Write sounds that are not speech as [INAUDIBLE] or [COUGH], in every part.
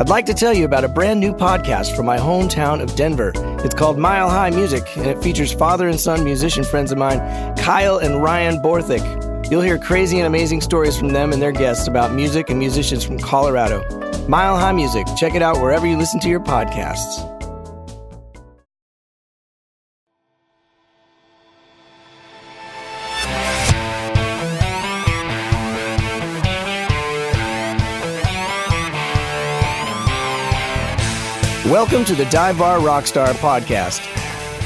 I'd like to tell you about a brand new podcast from my hometown of Denver. It's called Mile High Music, and it features father and son musician friends of mine, Kyle and Ryan Borthwick. You'll hear crazy and amazing stories from them and their guests about music and musicians from Colorado. Mile High Music. Check it out wherever you listen to your podcasts. Welcome to the Dive Bar Rockstar Podcast,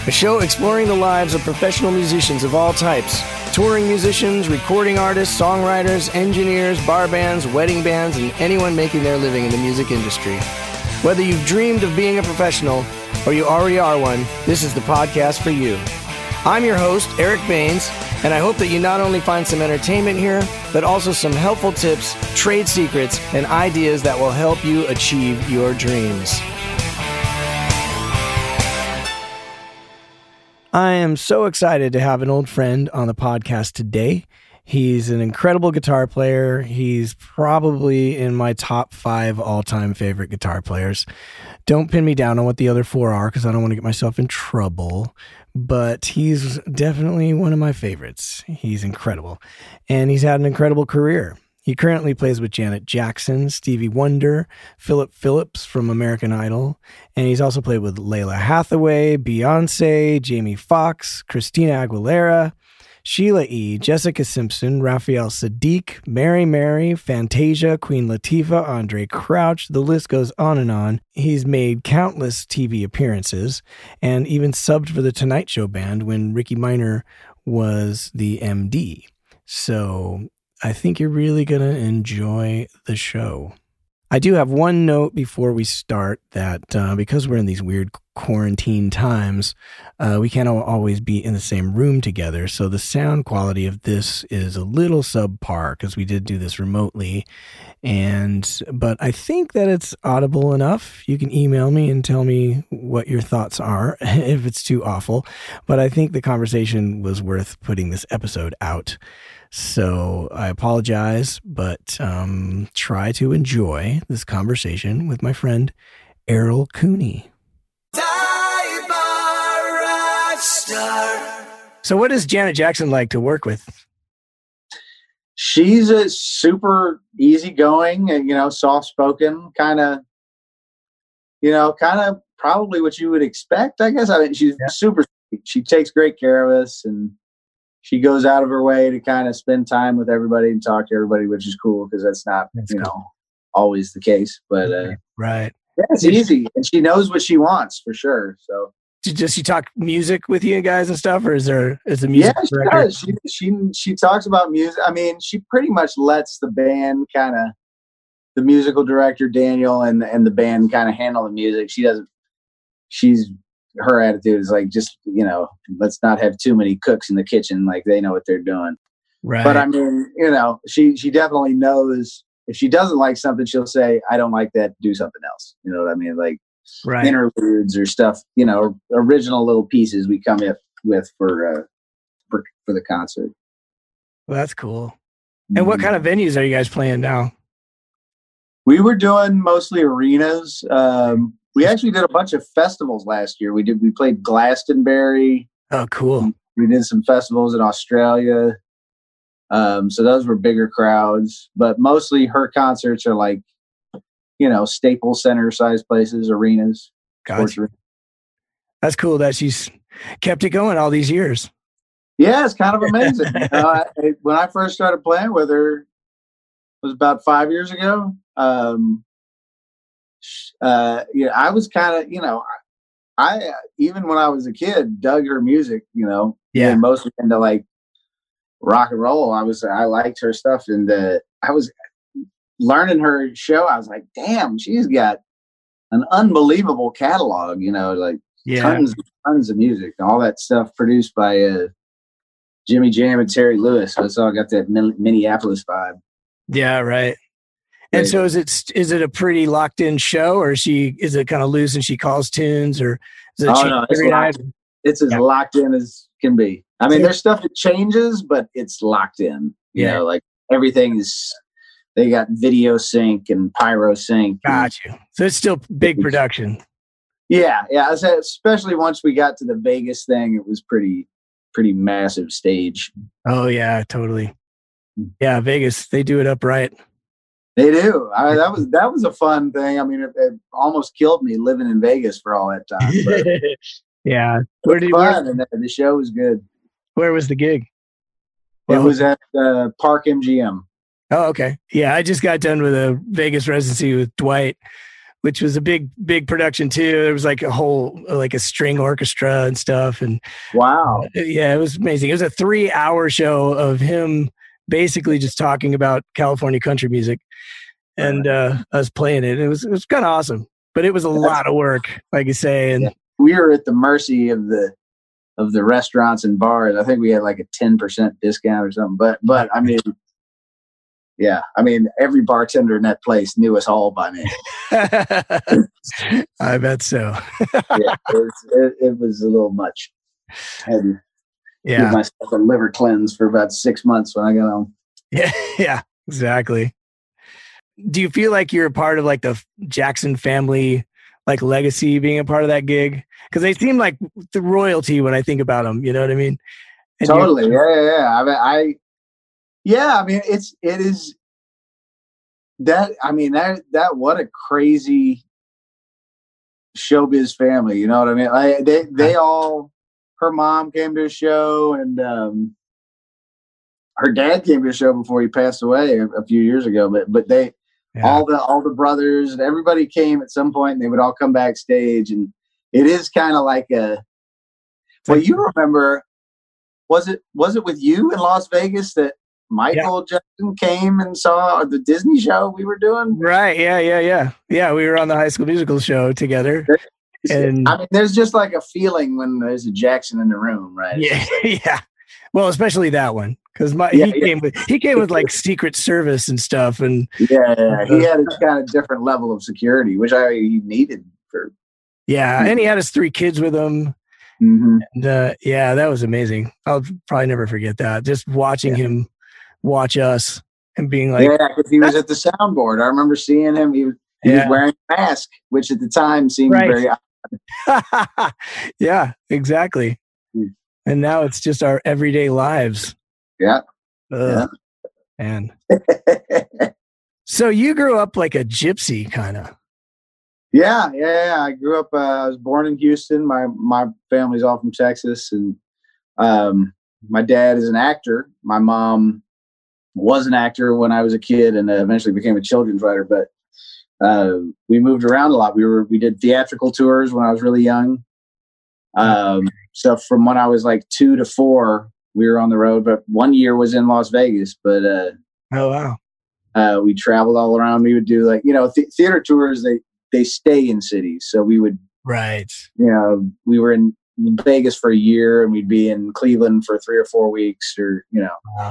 a show exploring the lives of professional musicians of all types touring musicians, recording artists, songwriters, engineers, bar bands, wedding bands, and anyone making their living in the music industry. Whether you've dreamed of being a professional or you already are one, this is the podcast for you. I'm your host, Eric Baines, and I hope that you not only find some entertainment here, but also some helpful tips, trade secrets, and ideas that will help you achieve your dreams. I am so excited to have an old friend on the podcast today. He's an incredible guitar player. He's probably in my top five all time favorite guitar players. Don't pin me down on what the other four are because I don't want to get myself in trouble. But he's definitely one of my favorites. He's incredible. And he's had an incredible career. He currently plays with Janet Jackson, Stevie Wonder, Philip Phillips from American Idol, and he's also played with Lalah Hathaway, Beyonce, Jamie Foxx, Christina Aguilera, Sheila E., Jessica Simpson, Raphael Saadiq, Mary Mary, Fantasia, Queen Latifah, Andraé Crouch, the list goes on and on. He's made countless TV appearances and even subbed for the Tonight Show band when Rickey Minor was the MD. So I think you're really going to enjoy the show. I do have one note before we start that uh, because we're in these weird quarantine times, uh, we can't always be in the same room together. So the sound quality of this is a little subpar because we did do this remotely. And, but I think that it's audible enough. You can email me and tell me what your thoughts are [LAUGHS] if it's too awful. But I think the conversation was worth putting this episode out. So I apologize, but um, try to enjoy this conversation with my friend Errol Cooney. So, what is Janet Jackson like to work with? She's a super easygoing and you know soft spoken kind of, you know, kind of probably what you would expect. I guess I mean she's yeah. super. She takes great care of us and she goes out of her way to kind of spend time with everybody and talk to everybody, which is cool because that's not that's you cool. know always the case. But uh, right, yeah, it's easy, and she knows what she wants for sure. So. Does she talk music with you guys and stuff, or is there is the music? Yeah, she director? does. She, she she talks about music. I mean, she pretty much lets the band kind of the musical director Daniel and and the band kind of handle the music. She doesn't. She's her attitude is like just you know let's not have too many cooks in the kitchen. Like they know what they're doing. Right. But i mean you know she she definitely knows if she doesn't like something she'll say i don't like that. Do something else. You know what i mean? Like right. interludes or stuff you know original little pieces we come up with for uh for, for the concert. Well that's cool. And what kind of mm-hmm. venues are you guys playing now? We were doing mostly arenas um we actually did a bunch of festivals last year. We did we played Glastonbury. Oh, cool. We did some festivals in Australia. Um, so those were bigger crowds, but mostly her concerts are like, you know, Staples Center size places, arenas. Gotcha. That's cool that she's kept it going all these years. Yeah, it's kind of amazing. I, when I first started playing with her, it was about five years ago. Um, uh, you know, I was kind of, you know, I even when I was a kid, dug her music. You know, yeah, mostly into like rock and roll. I was I liked her stuff, and uh, I was learning her show. I was like, damn, she's got an unbelievable catalog. You know, like yeah. tons tons of music, and all that stuff produced by uh, Jimmy Jam and Terry Lewis. So it's all got that Minneapolis vibe. Yeah, right. And so is it is it a pretty locked in show, or is she is it kind of loose and she calls tunes, or is it oh, no, it's, locked, it's as yeah. locked in as can be. I mean, there's stuff that changes, but it's locked in. You yeah. know, like everything is they got video sync and pyro sync. Got you. So it's still big production. yeah, yeah. Especially once we got to the Vegas thing, it was pretty pretty massive stage. Oh yeah, totally. Mm. Yeah, Vegas, they do it upright. They do. I, that was that was a fun thing. I mean, it, it almost killed me living in Vegas for all that time. [LAUGHS] Yeah. Where did was where, fun, and the, show was good. where was the gig? It was at uh, Park MGM. Oh, okay. Yeah, I just got done with a Vegas residency with Dwight, which was a big, big production too. There was like a whole, like a string orchestra and stuff, and Wow. yeah, it was amazing. It was a three-hour show of him basically just talking about California country music, and uh, us playing it. It was it was kind of awesome, but it was a lot of work, like you say, and we were at the mercy of the of the restaurants and bars. I think we had like a ten percent discount or something. But but I mean, [LAUGHS] yeah, I mean every bartender in that place knew us all by name. [LAUGHS] I bet so. [LAUGHS] Yeah, it, was, it, it was a little much. I to give Yeah, myself a liver cleanse for about six months when I got home. [LAUGHS] yeah, yeah, exactly. Do you feel like you're a part of like the Jackson family, like legacy, being a part of that gig? Because they seem like the royalty when I think about them. You know what I mean? And totally, yeah, yeah, yeah. I, mean, I, yeah, I mean, it's it is that. I mean that that what a crazy showbiz family. You know what I mean? Like they they [LAUGHS] all. Her mom came to a show, and um, her dad came to a show before he passed away a, a few years ago. But but they Yeah. all the all the brothers and everybody came at some point, and they would all come backstage, and it is kind of like a. Well, you remember was it was it with you in Las Vegas that Michael Jackson came and saw the Disney show we were doing? Right. Yeah. Yeah. Yeah. Yeah. We were on the High School Musical show together. [LAUGHS] And- I mean, there's just like a feeling when there's a Jackson in the room, right? Yeah. [LAUGHS] Yeah. Well, especially that one because my Yeah, he yeah. came with he came with like Secret Service and stuff, and yeah, yeah. He had a kind of different level of security, which I he needed for. yeah, and he had his three kids with him. Mhm. And, uh, yeah, that was amazing. I'll probably never forget that. Just watching Yeah. him watch us and being like, yeah, because he was at the soundboard. I remember seeing him. He was, he was wearing a mask, which at the time seemed Right. very. [LAUGHS] yeah, exactly. Hmm. And now it's just our everyday lives. Yeah. Ugh, Man. [LAUGHS] So you grew up like a gypsy kind of. Yeah, yeah, yeah. I grew up. Uh, I was born in Houston. My my family's all from Texas, and um, my dad is an actor. My mom was an actor when I was a kid, and uh, eventually became a children's writer. But uh, we moved around a lot. We were we did theatrical tours when I was really young. Um, so from when I was like two to four, we were on the road. But one year was in Las Vegas. But uh, Oh wow. uh, we traveled all around. We would do like you know th- theater tours. They they stay in cities, so we would Right. you know, we were in Vegas for a year and we'd be in Cleveland for three or four weeks or, you know, Wow.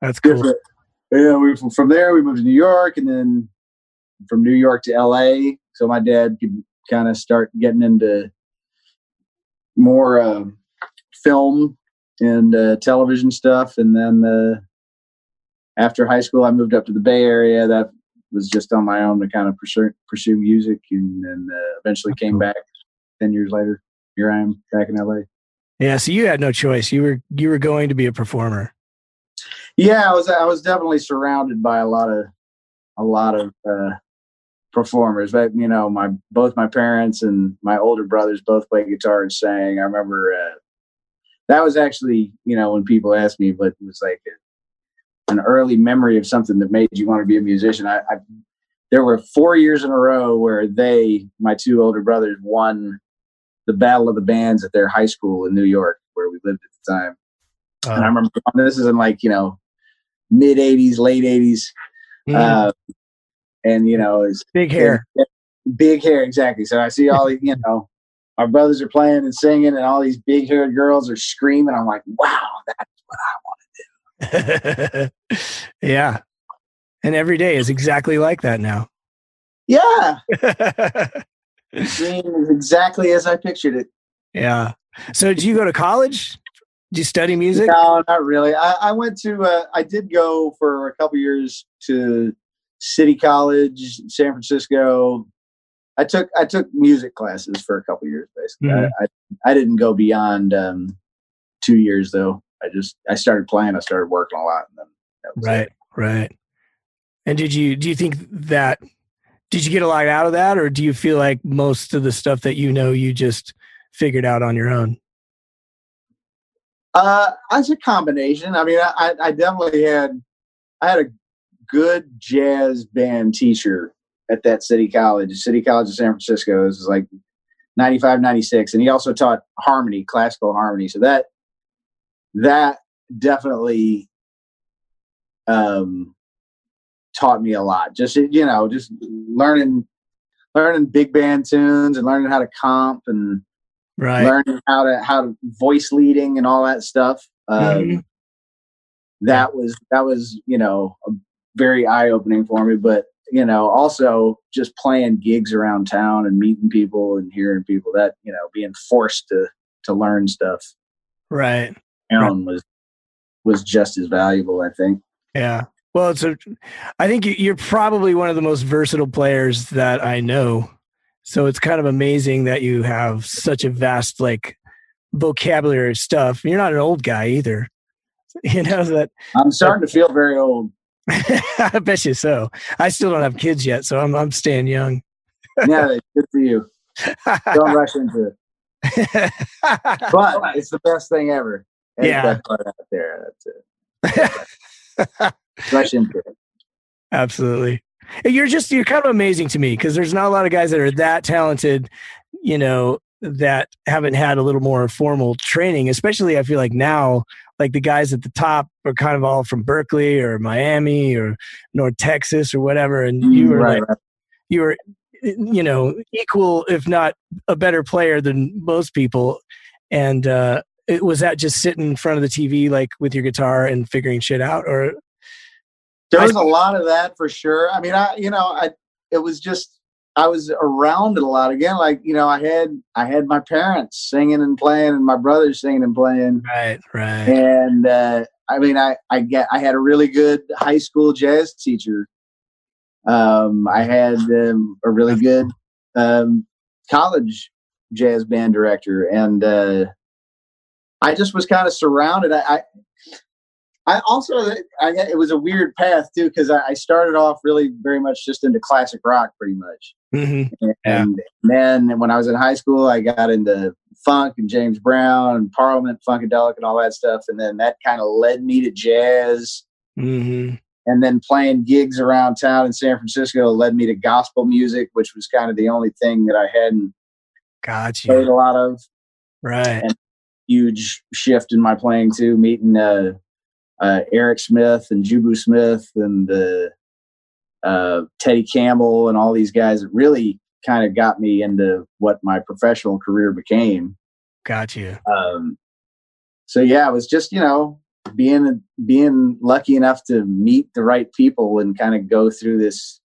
That's cool. different. Yeah, we, from there, we moved to New York and then from New York to LA. So my dad could kind of start getting into more uh, film and uh, television stuff. And then uh, after high school, I moved up to the Bay Area. That was just on my own to kind of pursue, pursue music and then uh, eventually came back 10 years later. Here I am back in LA. Yeah. So you had no choice. You were you were going to be a performer. Yeah, I was I was definitely surrounded by a lot of a lot of uh, performers. But you know, my both my parents and my older brothers both play guitar and sang. I remember uh, that was actually you know when people ask me, but it was like a, an early memory of something that made you want to be a musician. I, I there were four years in a row where they, my two older brothers, won the Battle of the Bands at their high school in New York, where we lived at the time. And I Uh, remember this is in like you know mid '80s, late '80s, mm, uh, and you know big hair. big hair exactly. So I see all these, you know, our brothers are playing and singing, and all these big haired girls are screaming. I'm like, wow, that's what I want. To do. [LAUGHS] yeah. And every day is exactly like that now. Yeah, [LAUGHS] dream is exactly as I pictured it. yeah. So did you go to college? Did you study music? No, not really. I, I went to. Uh, I did go for a couple years to City College, San Francisco. I took I took music classes for a couple years basically. Mhm. I, I I didn't go beyond um, two years though. I just I started playing. I started working a lot, and then that was Right, it. right. And did you do you think that did you get a lot out of that, or do you feel like most of the stuff that you know you just figured out on your own? Uh, it's a combination. I mean, I, I definitely had, I had a good jazz band teacher at that city college, City College of San Francisco. This was like 95, 96. And he also taught harmony, classical harmony. So that, that definitely, um, taught me a lot. Just, you know, just learning, learning big band tunes and learning how to comp and, Right. learning how to how to voice leading and all that stuff. Um, Mhm. That was that was you know a very eye opening for me. But you know also just playing gigs around town and meeting people and hearing people that you know being forced to to learn stuff Right. down was was just as valuable. I think. Yeah. Well, it's a, I think you- you're probably one of the most versatile players that I know. So it's kind of amazing that you have such a vast like vocabulary of stuff. You're not an old guy either. [LAUGHS] You know that I'm starting to feel very old. [LAUGHS] I bet you so. I still don't have kids yet, so I'm I'm staying young. Yeah, good for you. Don't rush into it. [LAUGHS] But it's the best thing ever. Yeah. part out there. That's it. [LAUGHS] Rush into it. Absolutely. You're just you're kind of amazing to me because there's not a lot of guys that are that talented, you know, that haven't had a little more formal training. Especially, I feel like now, like the guys at the top are kind of all from Berklee or Miami or North Texas or whatever, and you were right, like right. you were, you know, equal if not a better player than most people. And uh, it, was that just sitting in front of the TV like with your guitar and figuring shit out, or There was a lot of that for sure. I mean, I you know, I it was just I was around it a lot again. Like you know, I had I had my parents singing and playing, and my brothers singing and playing, right, right, and uh, I mean, I I get I had a really good high school jazz teacher. Um, I had um, a really good um, college jazz band director, and uh, I just was kind of surrounded. I, I I also I it was a weird path too because I, I started off really very much just into classic rock pretty much, hmm Yeah. and then when I was in high school I got into funk and James Brown and Parliament Funkadelic and all that stuff, and then that kind of led me to jazz, hmm and then playing gigs around town in San Francisco led me to gospel music, which was kind of the only thing that I hadn't Got played a lot of. Right. huge shift in my playing too. Meeting uh, uh, Eric Smith and Jubu Smith and uh, uh, Teddy Campbell and all these guys that really kind of got me into what my professional career became. Got you. Um, so yeah, it was just you know being being lucky enough to meet the right people and kind of go through this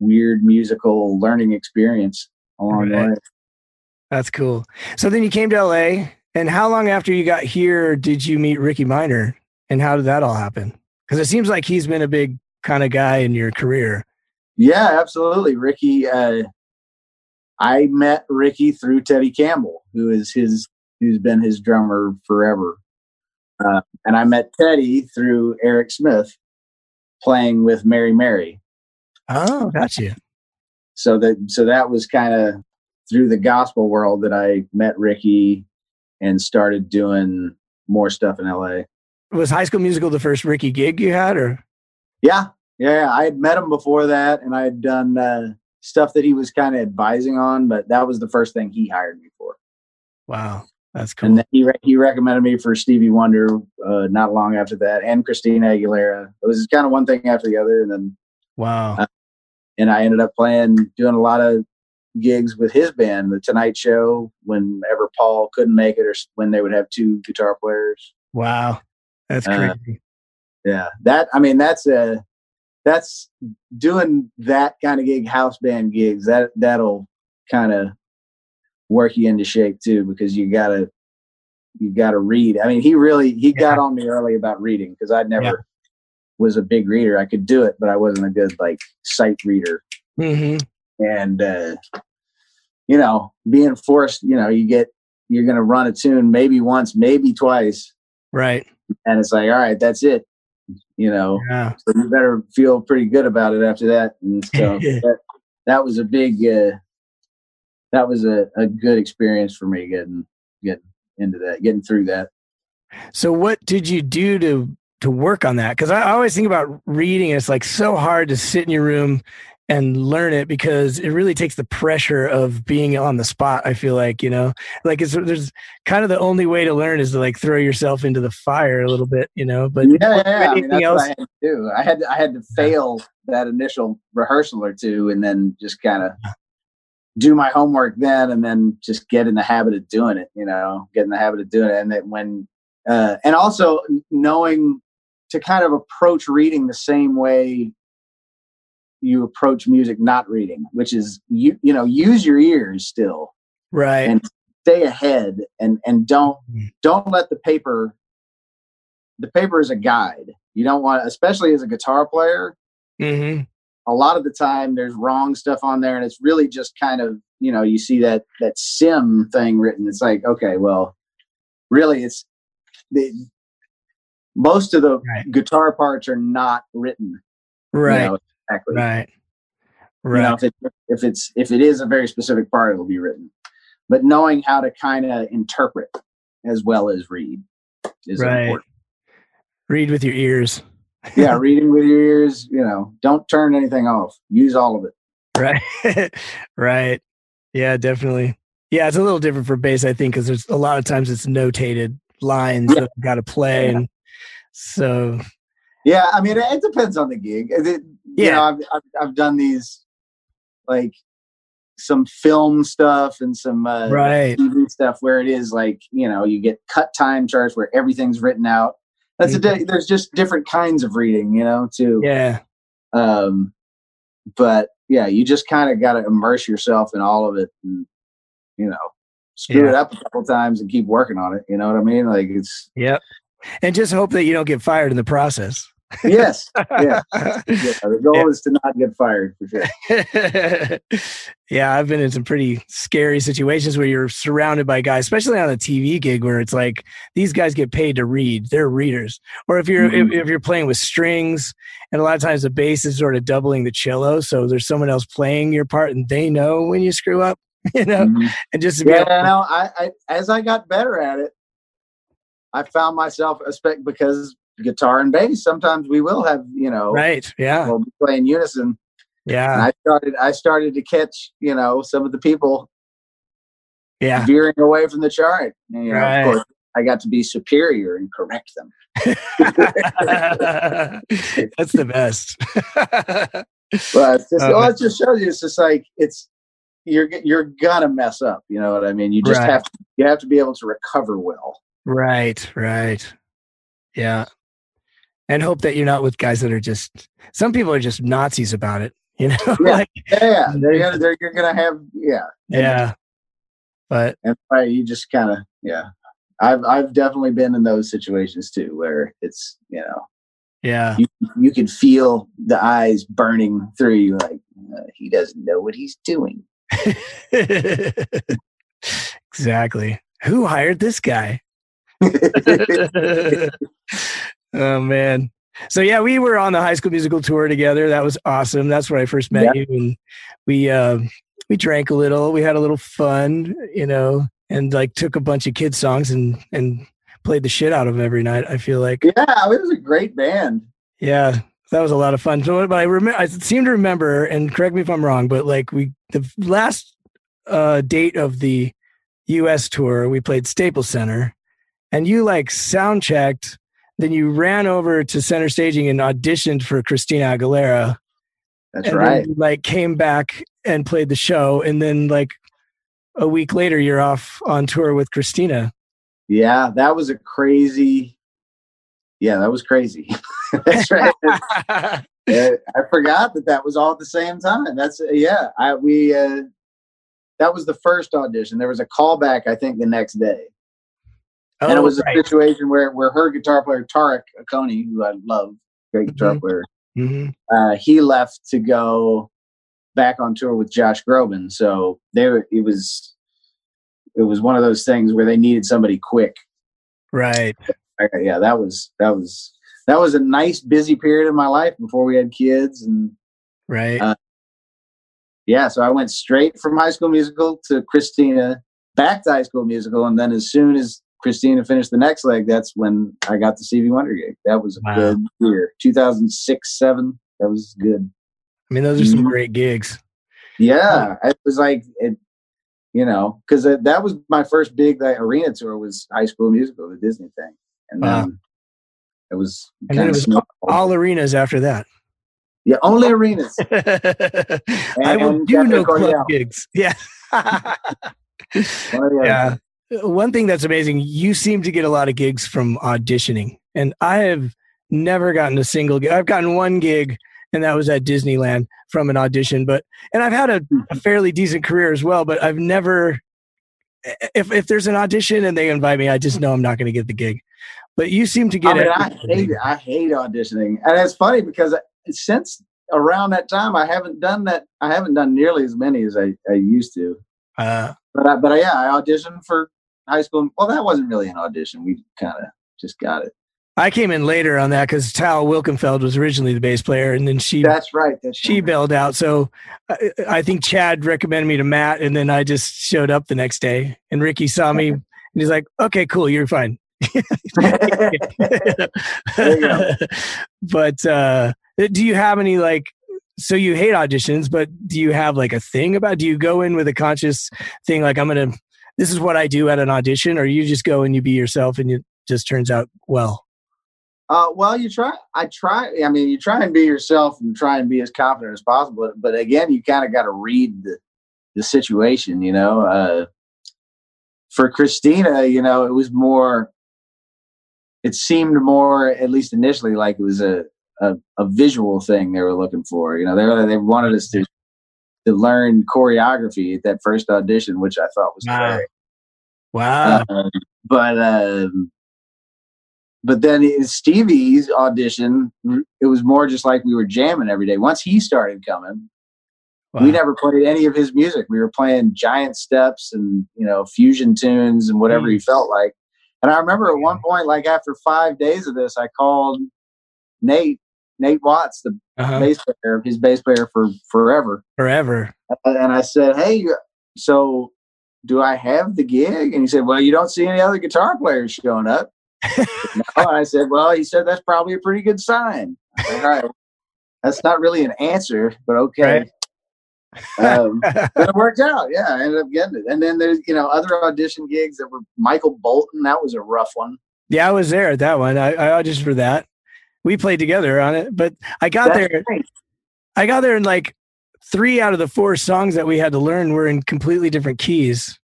weird musical learning experience along the Right. way. That's cool. So then you came to LA, and how long after you got here did you meet Rickey Minor, and how did that all happen? Because it seems like he's been a big kind of guy in your career. Yeah, absolutely. Rickey, uh, I met Rickey through Teddy Campbell, who is his, who's been his drummer forever. Uh, and I met Teddy through Eric Smith playing with Mary Mary. Oh, gotcha. So that, so that was kind of through the gospel world that I met Rickey and started doing more stuff in LA. Was High School Musical the first Rickey gig you had, or Yeah, yeah. I had met him before that, and I had done uh, stuff that he was kind of advising on, but that was the first thing he hired me for. wow, that's cool. And then he re- he recommended me for Stevie Wonder uh, not long after that, and Christina Aguilera. It was kind of one thing after the other, and then wow, uh, and I ended up playing, doing a lot of gigs with his band, The Tonight Show, whenever Paul couldn't make it, or when they would have two guitar players. wow, that's Uh, crazy. Yeah, that I mean that's a that's doing that kind of gig, house band gigs. That that'll kind of work you into shape too, because you gotta you gotta read. I mean, he really he got on me early about reading because I'd never was a big reader. I could do it, but I wasn't a good like sight reader. hmm And uh, you know, being forced, you know, you get you're gonna run a tune maybe once, maybe twice, Right. and it's like, all right, that's it. You know, Yeah. so you better feel pretty good about it after that. And [LAUGHS] so that, that was a big, uh, that was a, a good experience for me getting getting into that, getting through that. So what did you do to to work on that? Because I always think about reading. It's like so hard to sit in your room and learn it because it really takes the pressure of being on the spot. I feel like you know, like it's there's kind of the only way to learn is to like throw yourself into the fire a little bit, you know. But yeah, yeah, yeah. I mean, anything else? I had to do. I had to, I had to [LAUGHS] fail that initial rehearsal or two, and then just kind of do my homework then, and then just get in the habit of doing it. You know, get in the habit of doing it, and then when, uh, and also knowing to kind of approach reading the same way you approach music not reading, which is you you know use your ears still right. and stay ahead and and don't Mhm. don't let the paper the paper is a guide you don't want especially as a guitar player hmm a lot of the time there's wrong stuff on there and it's really just kind of you know you see that that sim thing written it's like okay well really it's the most of the Right. guitar parts are not written you Right. know, exactly Right. you Right. know if, it, if it's if it is a very specific part it'll be written but knowing how to kind of interpret as well as read is Right. important Read with your ears. yeah [LAUGHS] reading with your ears you know don't turn anything off use all of it Right. [LAUGHS] right. Yeah, definitely. Yeah, it's a little different for bass, I think, because there's a lot of times it's notated lines Yeah. that I've got to play. Yeah. And so, yeah i mean it, it depends on the gig It- it- you Yeah. know I've, I've, I've done these like some film stuff and some uh, right. TV stuff where it is like you know you get cut time charts where everything's written out that's a di- there's just different kinds of reading you know too Yeah. um but yeah you just kind of got to immerse yourself in all of it and you know screw Yeah. it up a couple times and keep working on it you know what i mean like it's Yep. And just hope that you don't get fired in the process. Yes yeah, [LAUGHS] yeah the goal is to not get fired for sure [LAUGHS] yeah, I've been in some pretty scary situations where you're surrounded by guys, especially on a TV gig where it's like these guys get paid to read. They're readers. Or if you're Mhm. if, if you're playing with strings, and a lot of times the bass is sort of doubling the cello, so there's someone else playing your part, and they know when you screw up, [LAUGHS] you know, Mhm. and just to yeah able no I, I as i got better at it i found myself expect because guitar and bass sometimes we will have you know right, yeah, we'll be playing unison and yeah, i started i started to catch you know some of the people yeah, veering away from the chart. And, you know, Right. of course, I got to be superior and correct them. [LAUGHS] [LAUGHS] that's the best. [LAUGHS] But it's just, Uh, well, it just shows you it's just like it's you're you're gonna mess up. You know what I mean? You just Right. have to you have to be able to recover well. Right, right. Yeah. And hope that you're not with guys that are just some people are just Nazis about it, [LAUGHS] you know? Yeah. like Yeah. They're gonna they're you're gonna have yeah. yeah. But And right, you just kind of yeah. I've I've definitely been in those situations too, where it's you know yeah. you you can feel the eyes burning through you, like uh, he doesn't know what he's doing. [LAUGHS] exactly. Who hired this guy? [LAUGHS] oh man. So yeah, we were on the high school musical tour together. That was awesome. That's where I first met you and we uh we drank a little, we had a little fun, you know, and like took a bunch of kids songs and and played the shit out of them every night. I feel like Yeah, it was a great band. yeah, that was a lot of fun. So, but I remember, I seem to remember, and correct me if I'm wrong, but like we, the last uh, date of the U.S. tour, we played Staples Center, and you like sound checked. Then you ran over to center staging and auditioned for Christina Aguilera. That's right. You, like came back and played the show, and then like a week later, you're off on tour with Christina. Yeah, that was a crazy. Yeah, that was crazy. [LAUGHS] That's right. [LAUGHS] I forgot that that was all at the same time. That's yeah. I we uh, that was the first audition. There was a callback, I think, the next day, and it Oh, was right. a situation where where her guitar player Tariqh Akoni, who I love, great guitar Mhm. player. hmm Uh, he left to go back on tour with Josh Groban, so they were, it was it was one of those things where they needed somebody quick. Right. Yeah, that was that was that was a nice busy period of my life before we had kids and Right. Uh, yeah, so I went straight from High School Musical to Christina, back to High School Musical, and then as soon as Christina finished the next leg, that's when I got the Stevie Wonder gig. That was a Wow. good year, 2006, seven. That was good. I mean, those are some Mhm. great gigs. Yeah, it was like it, you know, because that was my first big like, arena tour was High School Musical, the Disney thing, and Wow. then it was And then kind it of was all arenas after that. yeah, only arenas. [LAUGHS] I will and do no club gigs. Yeah. [LAUGHS] Or yeah. One thing that's amazing, you seem to get a lot of gigs from auditioning. And I have never gotten a single gig. I've gotten one gig, and that was at Disneyland from an audition. But and I've had a, a fairly decent career as well, but I've never if if there's an audition and they invite me, I just know I'm not going to get the gig. But you seem to get I mean, it. I hate it. I hate auditioning, and it's funny because since around that time, I haven't done that. I haven't done nearly as many as I, I used to. Uh, But I, but I, yeah, I auditioned for high school. Well, that wasn't really an audition. We kind of just got it. I came in later on that because Tal Wilkenfeld was originally the bass player, and then she That's right. That's she right. bailed out. So I, I think Chad recommended me to Matt, and then I just showed up the next day. And Rickey saw me, and he's like, "Okay, cool, you're fine." [LAUGHS] You but uh, do you have any like? So you hate auditions, but do you have like a thing about? Do you go in with a conscious thing, like I'm gonna? This is what I do at an audition, or you just go and you be yourself, and it just turns out well. Uh, well, you try. I try. I mean, you try and be yourself and try and be as confident as possible. But again, you kind of got to read the the situation. You know, uh, for Christina, you know, it was more. It seemed more, at least initially, like it was a a, a visual thing they were looking for. You know, they they wanted us to to learn choreography at that first audition, which I thought was Wow. great. Wow. Um, but um, but then Stevie's audition, it was more just like we were jamming every day. Once he started coming, wow. we never played any of his music. We were playing giant steps and you know fusion tunes and whatever he felt like. And I remember at one point, like after five days of this, I called Nate Nate Watts, the uh-huh. bass player, his bass player for forever, forever. and I said, "Hey, so do I have the gig?" And he said, "Well, you don't see any other guitar players showing up." no. [LAUGHS] And I said, "Well," he said, "That's probably a pretty good sign." Said, All right, that's not really an answer, but okay. Um, [LAUGHS] but it worked out. Yeah, I ended up getting it. And then there's you know other audition gigs that were Michael Bolton. That was a rough one. Yeah, I was there at that one. I, I auditioned for that. We played together on it, but I got That's there. great. I got there and like three out of the four songs that we had to learn were in completely different keys,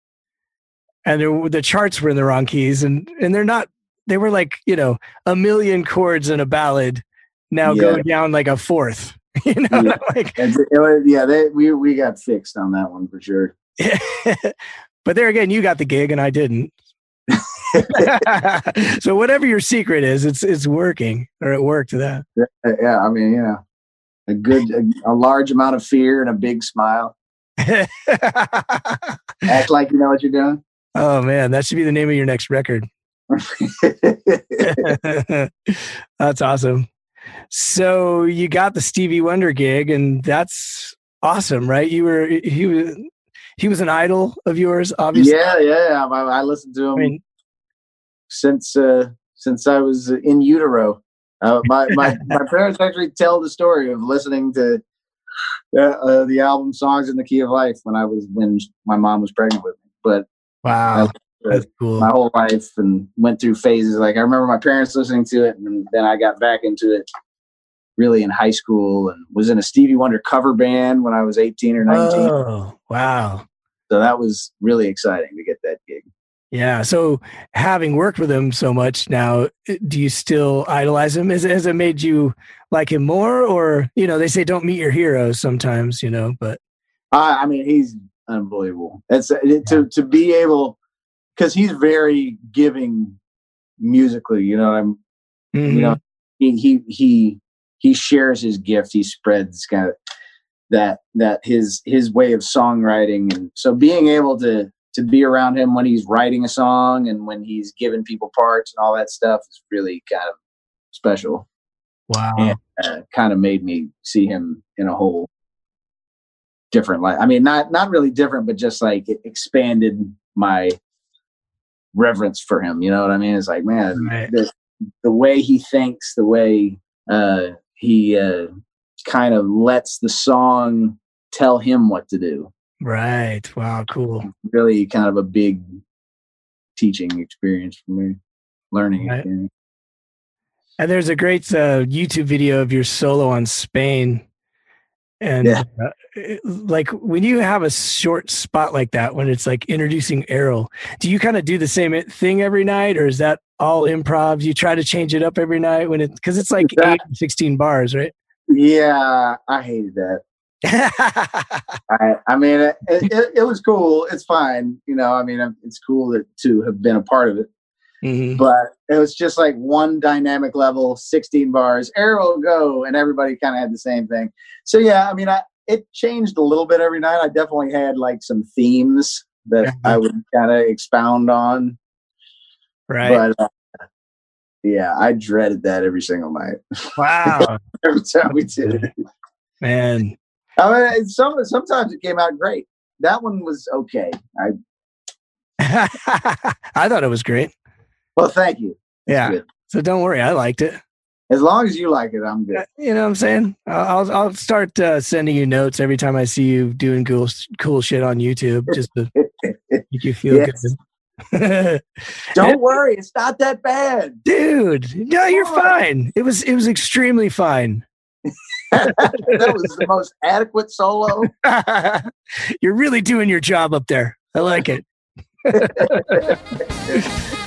and there, the charts were in the wrong keys, and and they're not. They were like you know a million chords in a ballad. Now go Yeah. down like a fourth. [LAUGHS] You know, Yeah. [LAUGHS] like. Was, yeah, they, we we got fixed on that one for sure. [LAUGHS] but there again, you got the gig and I didn't. [LAUGHS] so whatever your secret is, it's it's working or it worked. That. Yeah, I mean, yeah, a good, a, a large amount of fear and a big smile. [LAUGHS] Act like you know what you're doing. oh man, that should be the name of your next record. [LAUGHS] that's awesome. So you got the Stevie Wonder gig, and that's awesome, right? You were he was he was an idol of yours, obviously. yeah, yeah. I, I listened to him I mean, since uh, since I was in utero. Uh, my, my [LAUGHS] my parents actually tell the story of listening to uh, uh, the album "Songs in the Key of Life" when I was when my mom was pregnant with me. But wow, that's cool. my whole life and went through phases. Like I remember my parents listening to it, and then I got back into it really in high school and was in a Stevie Wonder cover band when I was 18 or 19. Oh, wow. So that was really exciting to get that gig. Yeah. So having worked with him so much now, do you still idolize him? Has, has it made you like him more? Or, you know, they say don't meet your heroes sometimes, you know, but I, I mean, he's unbelievable. It's it, to to be able because he's very giving musically. You know, I'm Mhm. you know he he he he shares his gift. He spreads kind of that that his his way of songwriting, and so being able to to be around him when he's writing a song and when he's giving people parts and all that stuff is really kind of special. Wow. And uh, kind of made me see him in a whole different light. I mean, not not really different, but just like it expanded my reverence for him. You know what I mean? It's like, man, Right. the, the way he thinks, the way uh, he uh, kind of lets the song tell him what to do. Right. Wow. Cool. Really, kind of a big teaching experience for me, learning Right. experience. And there's a great uh, YouTube video of your solo on Spain. And Yeah. uh, it- like when you have a short spot like that, when it's like introducing Errol, do you kind of do the same thing every night or is that all improv? You try to change it up every night when it, because it's like That- eight, 16 bars, right? Yeah, I hated that. [LAUGHS] I, I mean, it, it, it was cool. It's fine, you know. I mean, it's cool that, to have been a part of it. Mhm. but it was just like one dynamic level 16 bars Errol go and everybody kind of had the same thing so yeah i mean i it changed a little bit every night i definitely had like some themes that Yeah. i would kind of expound on Right. but uh, yeah i dreaded that every single night wow. [LAUGHS] every time we did it Man. I mean some, sometimes it came out great that one was okay i [LAUGHS] I thought it was great. well thank you Yeah. good. So don't worry. I liked it. as long as you like it i'm good You know what I'm saying? I'll I'll- I'll start uh, sending you notes every time I see you doing cool cool shit on YouTube, just to [LAUGHS] make you feel Yes. good. [LAUGHS] don't worry it's not that bad Dude, no, you're fine. It was it was extremely fine. [LAUGHS] that was the most adequate solo. [LAUGHS] you're really doing your job up there. I like it. [LAUGHS]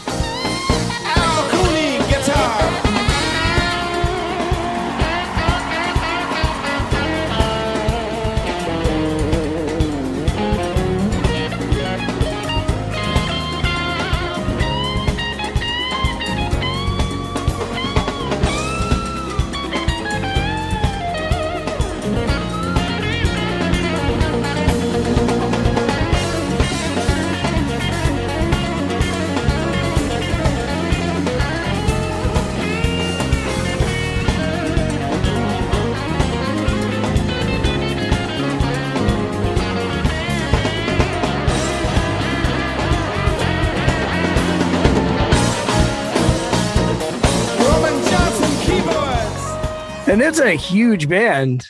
And it's a huge band.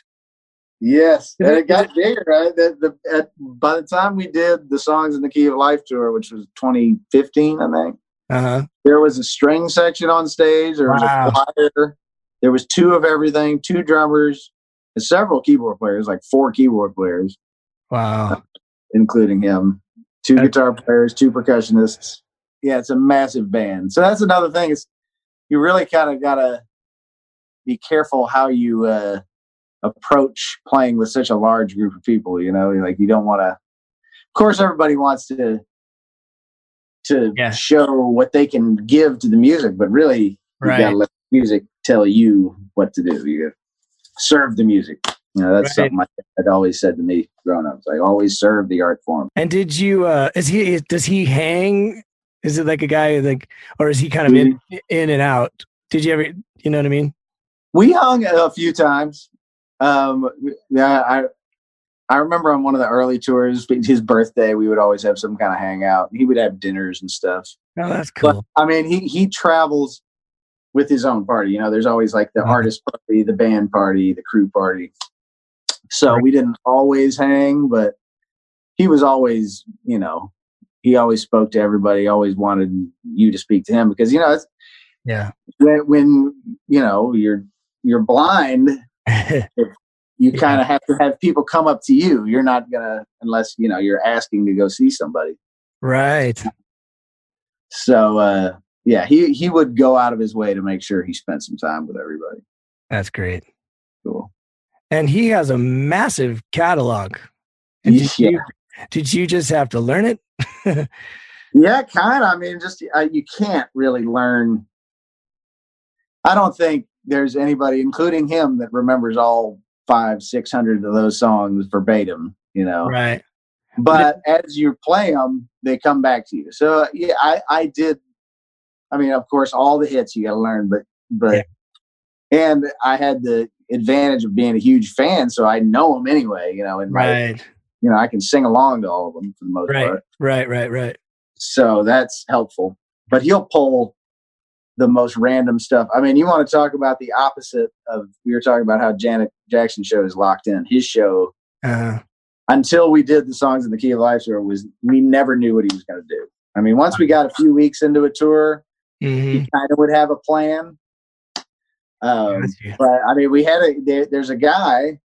Yes, and it- got bigger. Right? The, the, at, by the time we did the songs in the Key of Life tour, which was 2015, I think, Uh-huh. there was a string section on stage. There was Wow. a choir. There was two of everything, two drummers, and several keyboard players, like four keyboard players, Wow. including him. Two Okay. guitar players, two percussionists. Yeah, it's a massive band. So that's another thing. Is you really kind of gotta be careful how you uh, approach playing with such a large group of people. You know, like you don't want to. Of course, everybody wants to to Yeah. show what they can give to the music, but really, you gotta let the music tell you what to do. You serve the music. You know, that's Right. something my dad always said to me growing up. It's like always serve the art form. And did you uh is he does he hang? Is it like a guy like or is he kind of in in and out? Did you ever you know what I mean? We hung a few times. Um, yeah, I I remember on one of the early tours, his birthday, we would always have some kind of hangout. He would have dinners and stuff. Oh, that's But cool. I mean, he he travels with his own party. You know, there's always like the artist party, the band party, the crew party. So Right. we didn't always hang, but he was always, you know, he always spoke to everybody. Always wanted you to speak to him because you know it's, Yeah. when when you know you're you're blind [LAUGHS] you kind of have to have people come up to you. You're not gonna unless you know you're asking to go see somebody. right. So uh, yeah, he he would go out of his way to make sure he spent some time with everybody. That's great. Cool. And he has a massive catalog. And did, Yeah. you, did you just have to learn it? [LAUGHS] Yeah, kind of. I mean, just uh, you can't really learn. I don't think there's anybody, including him, that remembers all five, six hundred of those songs verbatim. You know, Right. but as you play them, they come back to you. So yeah, I I did. I mean, of course, all the hits you got to learn, but but and I had the advantage of being a huge fan, so I know them anyway. You know, and my- Right. you know I can sing along to all of them for the most Right. part. Right. Right. Right. Right. So that's helpful. But he'll pull the most random stuff. I mean, you want to talk about the opposite of we were talking about how Janet Jackson show is locked in. His show Uh, until we did the songs in the Key of Life tour was we never knew what he was going to do. I mean, once we got a few weeks into a tour, mhm. he kind of would have a plan. Um, Gotcha. but I mean, we had a there, there's a guy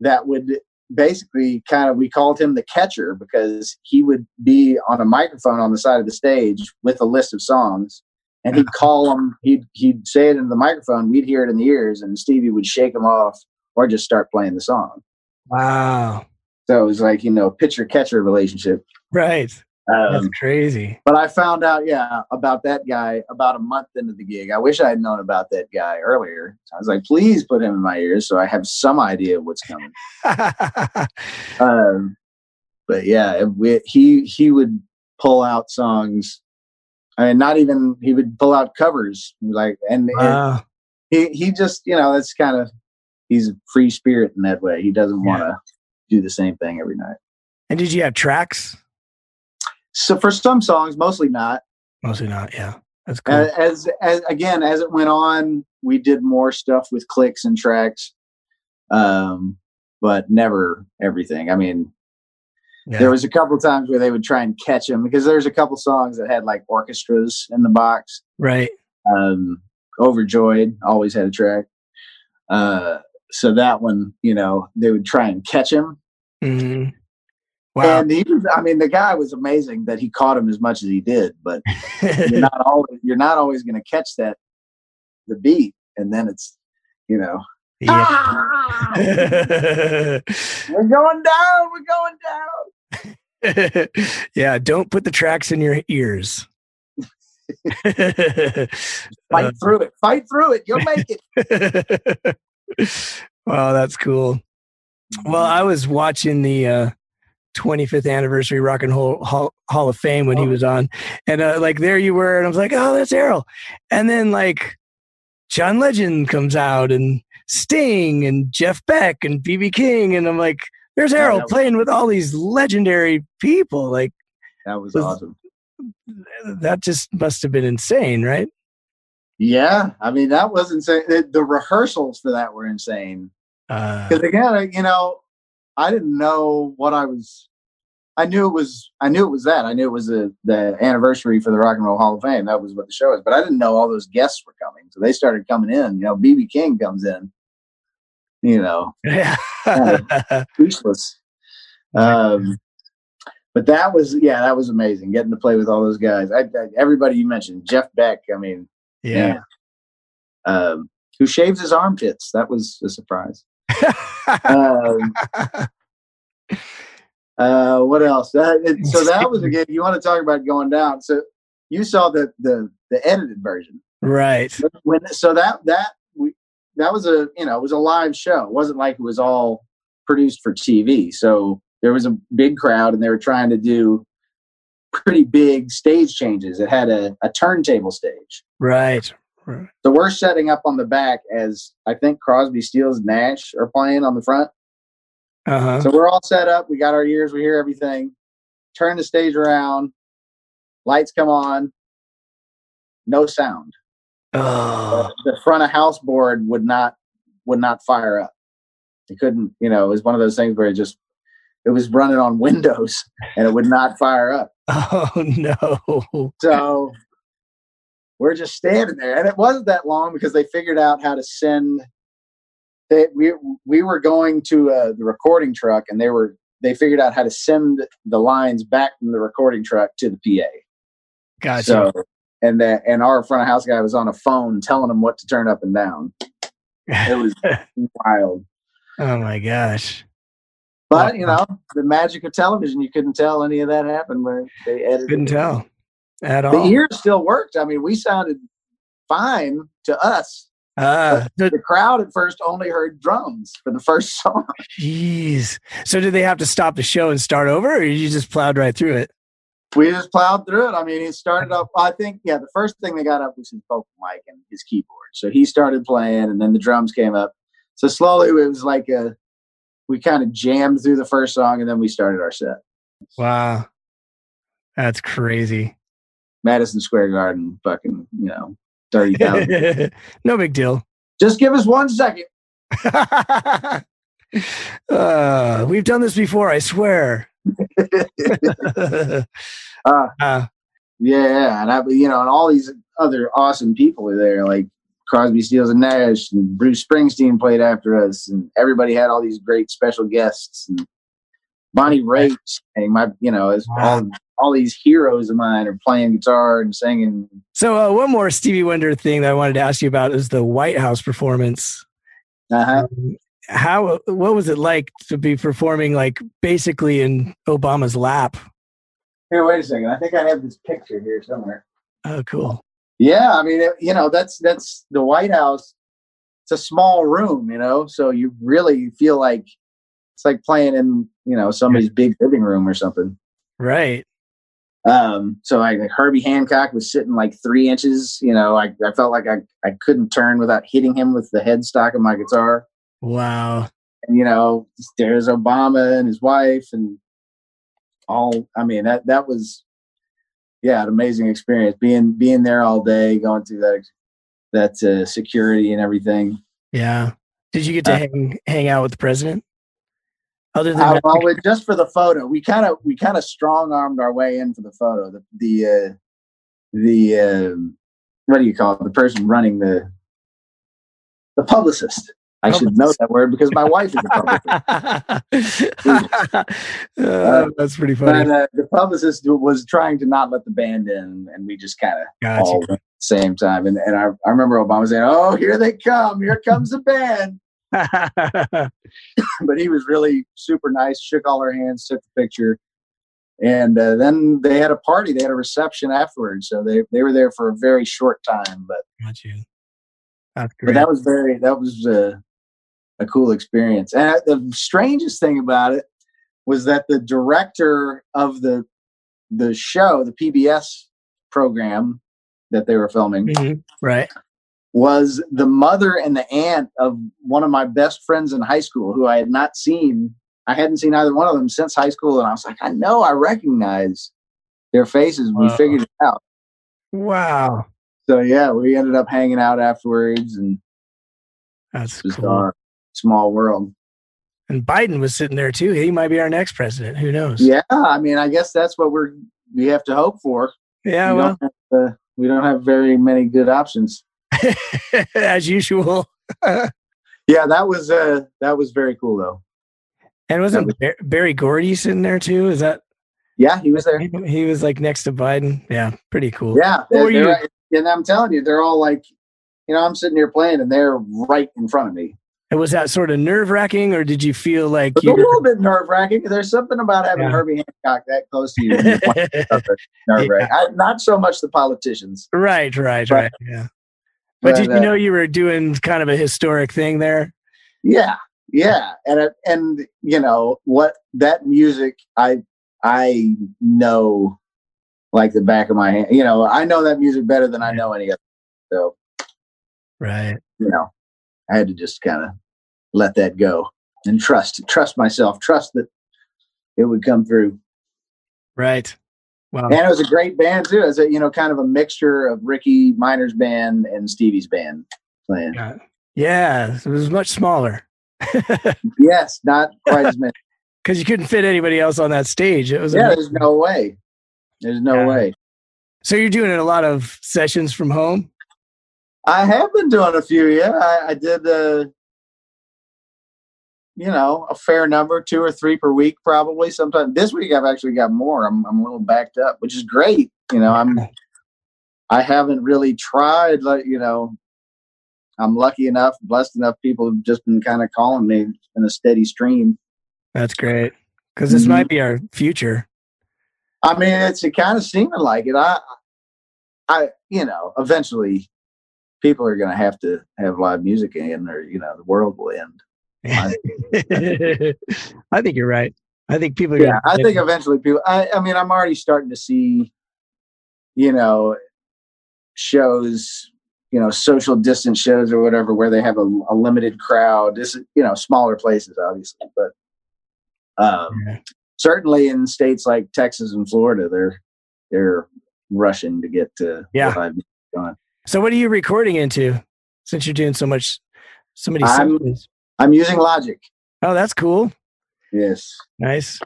that would basically kind of we called him the catcher because he would be on a microphone on the side of the stage with a list of songs, and he'd call them. He'd he'd say it into the microphone. We'd hear it in the ears, and Stevie would shake them off or just start playing the song. Wow. So it was like you know pitcher catcher relationship. Right. That's Um, crazy. but I found out, yeah, about that guy about a month into the gig. I wish I had known about that guy earlier. I was like, please put him in my ears so I have some idea of what's coming. [LAUGHS] Um, but yeah, we, he he would pull out songs. I mean, not even he would pull out covers like, and, he he just you know that's kind of he's a free spirit in that way. He doesn't Yeah. want to do the same thing every night. And did you have tracks? So for some songs, mostly not. Mostly not. Yeah. That's cool. as, as as again as it went on we did more stuff with clicks and tracks um but never everything i mean yeah. there was a couple times where they would try and catch him because there's a couple songs that had like orchestras in the box right. um overjoyed always had a track uh so that one you know they would try and catch him hmm Wow. and he was i mean the guy was amazing that he caught him as much as he did but [LAUGHS] you're not always you're not always going to catch that the beat and then it's you know yeah. [LAUGHS] we're going down we're going down [LAUGHS] yeah. Don't put the tracks in your ears. [LAUGHS] fight through it fight through it you'll make it wow, that's cool. Well, I was watching the uh, 25th anniversary Rock and Roll Hall, Hall of Fame when he Oh. was on, and uh, like there you were, and I was like, oh, that's Errol. And then like John Legend comes out, and Sting, and Jeff Beck, and BB King, and I'm like, there's Errol that playing with all these legendary people. Like that was Was- awesome. that just must have been insane, right? yeah i mean that was insane. The, the rehearsals for that were insane. Uh, because again you know i didn't know what i was i knew it was i knew it was that. I knew it was the, the anniversary for the rock and roll hall of fame. That was what the show was but i didn't know all those guests were coming. So they started coming in. You know bb king comes in you know [LAUGHS] yeah. speechless. Um, but that was yeah, that was amazing. Getting to play with all those guys. I, I everybody you mentioned, Jeff Beck. I mean, yeah. um, who shaves his armpits? That was a surprise. Um, [LAUGHS] uh, what else? Uh, it- so [LAUGHS] that was a again. You want to talk about going down? So you saw the the the edited version. right. when so that that that was a you know it was a live show. It wasn't like it was all produced for TV. So there was a big crowd, and they were trying to do pretty big stage changes. It had a, a turntable stage. Right. So we're setting up on the back as I think Crosby, Stills, Nash are playing on the front. Uh huh. So we're all set up. We got our ears. We hear everything. Turn the stage around. Lights come on. No sound. Oh. the front of house board would not would not fire up. It couldn't, you know, it was one of those things where it just it was running on [LAUGHS] Windows and it would not fire up. oh no. So we're just standing there, and it wasn't that long because they figured out how to send. They we we were going to uh, the recording truck, and they were they figured out how to send the lines back from the recording truck to the PA. Gotcha. So and that and our front of house guy was on a phone telling them what to turn up and down. It was [LAUGHS] wild. oh my gosh. But you know, the magic of television, you couldn't tell any of that happened when they edited. Couldn't it. tell at all. The ears still worked. I mean, we sounded fine to us Ah, so- The crowd at first only heard drums for the first [LAUGHS] song. jeez. So did they have to stop the show and start over, or you just plowed right through it? We just plowed through it. I mean, he started up. I think, yeah, the first thing they got up was his vocal mic and his keyboard. So he started playing, and then the drums came up. So slowly, it was like a. We kind of jammed through the first song, and then we started our set. Wow, that's crazy. Madison Square Garden, fucking, you know, thirty thousand. [LAUGHS] no big deal. just give us one second. [LAUGHS] uh, we've done this before, I swear. [LAUGHS] Uh, Uh, Yeah, and I, you know, and all these other awesome people were there, like Crosby, Stills, and Nash, and Bruce Springsteen played after us, and everybody had all these great special guests, and Bonnie Raitt, and my, you know, as all all these heroes of mine are playing guitar and singing. so, uh, one more Stevie Wonder thing that I wanted to ask you about is the White House performance. Uh-huh. Um, How what was it like to be performing like basically in Obama's lap? Here, wait a second. I think I have this picture here somewhere. Oh, cool. Yeah, I mean, it, you know, that's that's the White House. It's a small room, you know, so you really feel like it's like playing in, you know, somebody's big living room or something. Right. Um, so I like Herbie Hancock was sitting like three inches. You know, I, I felt like I, I couldn't turn without hitting him with the headstock of my guitar. Wow. And you know, there's Obama and his wife and all. I mean, that that was yeah, an amazing experience being being there all day, going through that that uh, security and everything. Yeah. Did you get to Uh, hang hang out with the president? Other than Uh, well, just for the photo, we kind of we kind of strong armed our way in for the photo. The the uh, the um, what do you call it? The person running the the publicist. I should know that word because my wife is a publicist. Uh, [LAUGHS] that's pretty funny. But uh, the publicist was trying to not let the band in, and we just kind of Gotcha. all at the same time. And and I, I remember Obama saying, "Oh, here they come! Here comes the band!" [LAUGHS] [LAUGHS] but he was really super nice. Shook all our hands, took the picture, and uh, then they had a party. They had a reception afterwards. So they they were there for a very short time, but Got you. That's but that was very that was uh, a cool experience. And the strangest thing about it was that the director of the the show, the PBS program that they were filming, Mhm. Right. was the mother and the aunt of one of my best friends in high school who I had not seen. I hadn't seen either one of them since high school, and I was like, I know, I recognize their faces. We figured it out. Wow. So yeah, we ended up hanging out afterwards, and That's it was cool. our small world. And Biden was sitting there too. He might be our next president. Who knows? Yeah, I mean, I guess that's what we're we have to hope for. Yeah, we, well, don't have, uh, we don't have very many good options. [LAUGHS] as usual. [LAUGHS] Yeah, that was uh that was very cool though. And wasn't Bar- Berry Gordy sitting there too? Is that Yeah, he was there. he was like next to Biden? Yeah, pretty cool. Yeah, they're- they're- and I'm telling you, they're all like, you know, I'm sitting here playing, and they're right in front of me. And was that sort of nerve wracking, or did you feel like It's a you? little bit nerve wracking. There's something about having Yeah. Herbie Hancock that close to you. [LAUGHS] nerve wracking. Not so much the politicians. right, right, But- right. Yeah. But, did uh, you know you were doing kind of a historic thing there? Yeah, yeah, and it, and you know what that music I I know like the back of my hand. You know, I know that music better than I know any other. So Right. you know, I had to just kind of let that go and trust trust myself, trust that it would come through. Right. Wow. And it was a great band too. It's a you know kind of a mixture of Rickey Minor's band and Stevie's band playing. Yeah. Yeah, it was much smaller [LAUGHS] Yes, not quite as many. [LAUGHS] because you couldn't fit anybody else on that stage. It was yeah, amazing. there's no way. There's no Yeah. way. so you're doing a lot of sessions from home. I have been doing a few. Yeah, I, I did. Uh, you know, a fair number, two or three per week, probably. Sometimes this week I've actually got more. I'm I'm a little backed up, which is great. You know, I'm. I haven't really tried. Like you know, I'm lucky enough, blessed enough. People have just been kind of calling me in a steady stream. That's great because this Mhm. might be our future. I mean, it's kind of seeming like it. I, I, you know, eventually people are going to have to have live music in, or you know, the world will end. I, [LAUGHS] [LAUGHS] I think you're right. I think people. Are yeah, I think eventually people. I, I mean, I'm already starting to see, you know, shows, you know, social distance shows or whatever, where they have a, a limited crowd. This, is, you know, smaller places, obviously, but um, Yeah. certainly in states like Texas and Florida, they're they're rushing to get to Yeah. live music going. So, what are you recording into? Since you're doing so much, so many. I'm- sessions? I'm using Logic. Oh, that's cool. Yes. Nice.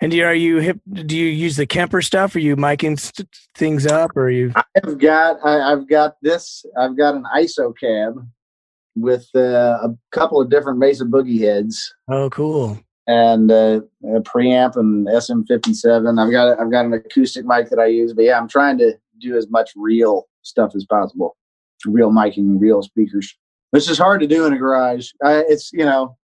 And do you, are you hip? Do you use the Kemper stuff? Are you miking st- things up? Or you? I've got I, I've got this. I've got an ISO cab with uh, a couple of different Mesa Boogie heads Oh, cool. and uh, a preamp and SM57. I've got I've got an acoustic mic that I use, but yeah, I'm trying to do as much real stuff as possible, real miking, real speakers, which is hard to do in a garage. I, it's you know,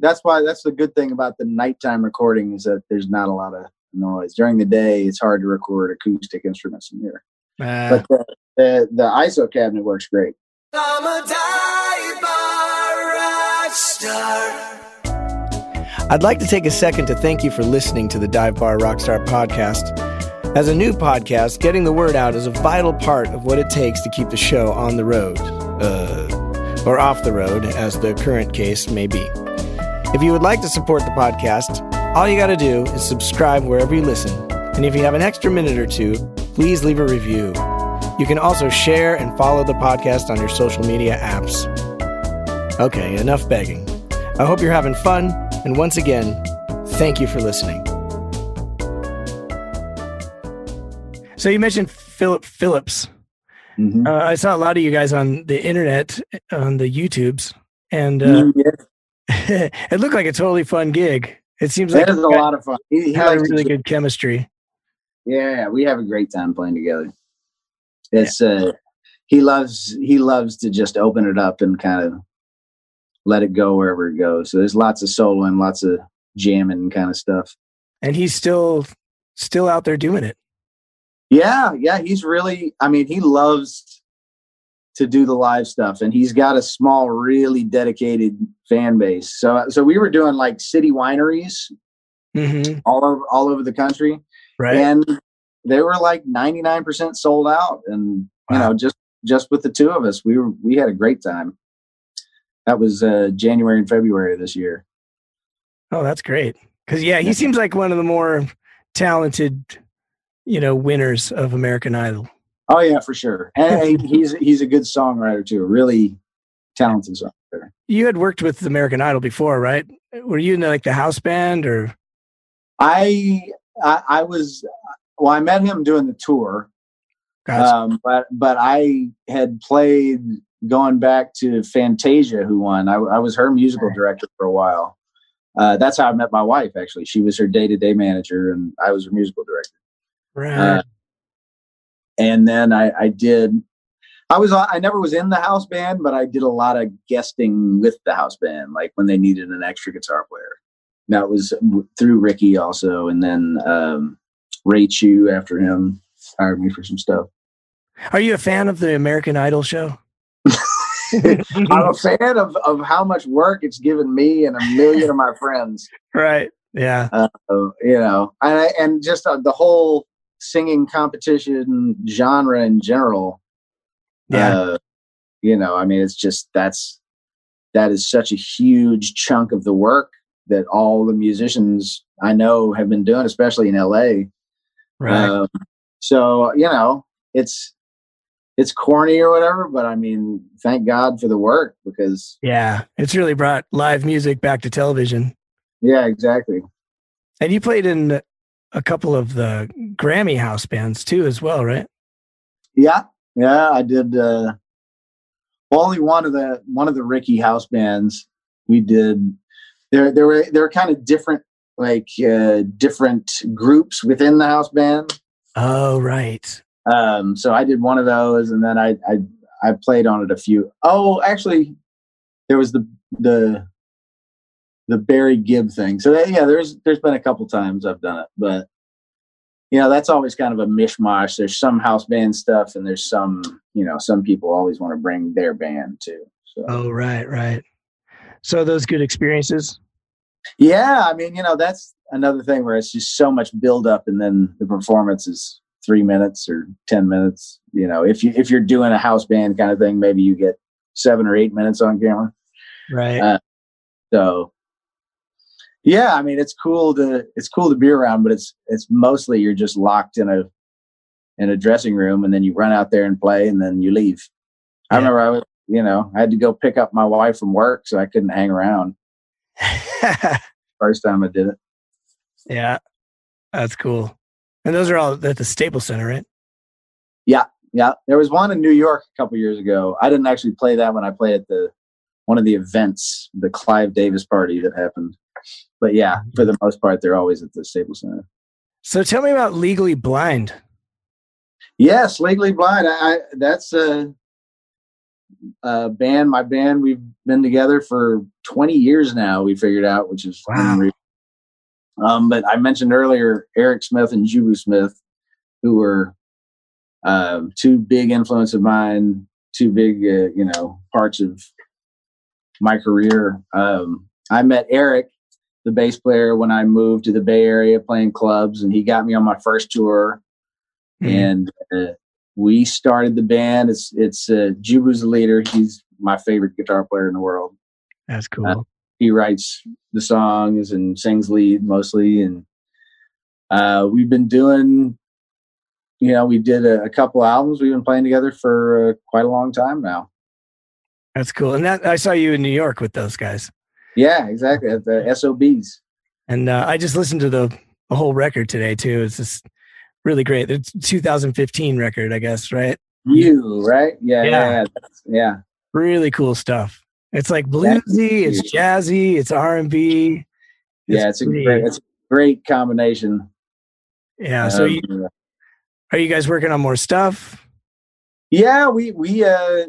that's why that's the good thing about the nighttime recording is that there's not a lot of noise during the day. It's hard to record acoustic instruments in here, Uh, but the, the the ISO cabinet works great. I'm a dive bar rock star. I'd like to take a second to thank you for listening to the Dive Bar Rockstar podcast. As a new podcast, getting the word out is a vital part of what it takes to keep the show on the road, uh, or off the road, as the current case may be. If you would like to support the podcast, all you got to do is subscribe wherever you listen. And if you have an extra minute or two, please leave a review. You can also share and follow the podcast on your social media apps. Okay, enough begging. I hope you're having fun, and once again, thank you for listening. So you mentioned Philip Phillips. Mhm. Uh, I saw a lot of you guys on the internet, on the YouTubes, and uh, Mm, yeah, [LAUGHS] it looked like a totally fun gig. It seems like that is a lot of fun. He, he had a really good chemistry. Yeah, we have a great time playing together. It's uh he loves he loves to just open it up and kind of let it go wherever it goes. So there's lots of soloing, lots of jamming kind of stuff. And he's still still out there doing it. Yeah, yeah, he's really I mean, he loves to do the live stuff and he's got a small really dedicated fan base. So so we were doing like city wineries hmm all over all over the country. Right. and they were like 99% sold out and you know just just with the two of us we were we had a great time that was uh january and february of this year Oh, that's great. Because yeah, he seems like one of the more talented, you know, winners of American Idol. oh yeah for sure and he's he's a good songwriter too really talented songwriter You had worked with American Idol before, right? Were you in like the house band or? I, I i was well i met him doing the tour Gotcha. um but but i had played going back to fantasia who won i, I was her musical director for a while uh, that's how I met my wife. Actually, she was her day-to-day manager, and I was her musical director. Right. uh, and then I, I did i was i never was in the house band but i did a lot of guesting with the house band like when they needed an extra guitar player that was through rickey also and then um, ray chew after him hired me for some stuff Are you a fan of the American Idol show? [LAUGHS] i'm a fan of, of how much work it's given me and a million of my friends [LAUGHS] right. Yeah. uh, you know and, I- and just uh, the whole singing competition genre in general Yeah. uh, you know i mean it's just that's that is such a huge chunk of the work that all the musicians i know have been doing especially in la right. um, so you know it's it's corny or whatever but i mean thank god for the work because yeah. It's really brought live music back to television. yeah exactly And you played in a couple of the Grammy house bands too, as well, right? yeah yeah i did uh only one of the one of the rickey house bands we did there there were there were kind of different like uh different groups within the house band Oh, right. um so i did one of those and then i i i played on it a few oh actually there was the the the barry gibb thing so that, yeah there's there's been a couple times i've done it but you know that's always kind of a mishmash. There's some house band stuff, and there's some you know some people always want to bring their band too. So Oh, right, right. So those good experiences. yeah, I mean you know that's another thing where it's just so much build up, and then the performance is three minutes or ten minutes. You know, if you if you're doing a house band kind of thing, maybe you get seven or eight minutes on camera. Right. Uh, So yeah, I mean it's cool to it's cool to be around, but it's it's mostly you're just locked in a in a dressing room and then you run out there and play and then you leave. I remember I was you know, I had to go pick up my wife from work so I couldn't hang around [LAUGHS] first time I did it. yeah. That's cool. And those are all at the Staples Center, right? Yeah, yeah. There was one in New York a couple years ago. I didn't actually play that when I played at the one of the events, the Clive Davis party that happened. But yeah, for the most part, they're always at the Staples Center. So tell me about Legally Blynd. Yes, Legally Blynd. I, that's a, a band. My band. We've been together for 20 years now. We figured out, which is Wow. unreal. Um, but I mentioned earlier Eric Smith and Jubu Smith, who were um, two big influence of mine, two big uh, you know parts of my career. Um, I met Eric, the bass player, when I moved to the Bay Area playing clubs, and he got me on my first tour Mhm. and uh, we started the band. It's it's uh, Jubu's the leader. He's my favorite guitar player in the world. That's cool. Uh, He writes the songs and sings lead mostly, and uh, we've been doing. You know, we did a, a couple albums. We've been playing together for uh, quite a long time now. That's cool. And that I saw you in New York with those guys. Yeah, exactly. At the SOBs. And uh, I just listened to the, the whole record today too. It's just really great. It's 2015 record, I guess, right? You right? Yeah, yeah, Yeah. yeah. Yeah. Really cool stuff. It's like bluesy, it's jazzy, it's R and B. Yeah, it's a great, it's a great combination. yeah. So Um, you, are you guys working on more stuff? Yeah, we we uh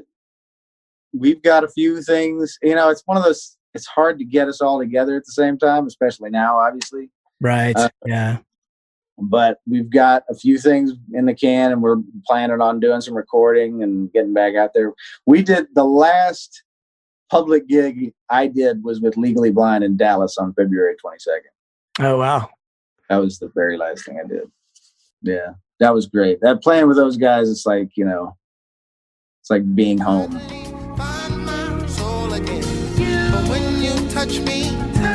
we've got a few things. You know, it's one of those. It's hard to get us all together at the same time, especially now, obviously. Right. Uh, yeah. But we've got a few things in the can, and we're planning on doing some recording and getting back out there. We did the last public gig I did was with Legally Blynd in Dallas on February twenty second. Oh wow. That was the very last thing I did. Yeah, that was great. That playing with those guys, it's like you know, it's like being home. Touch me,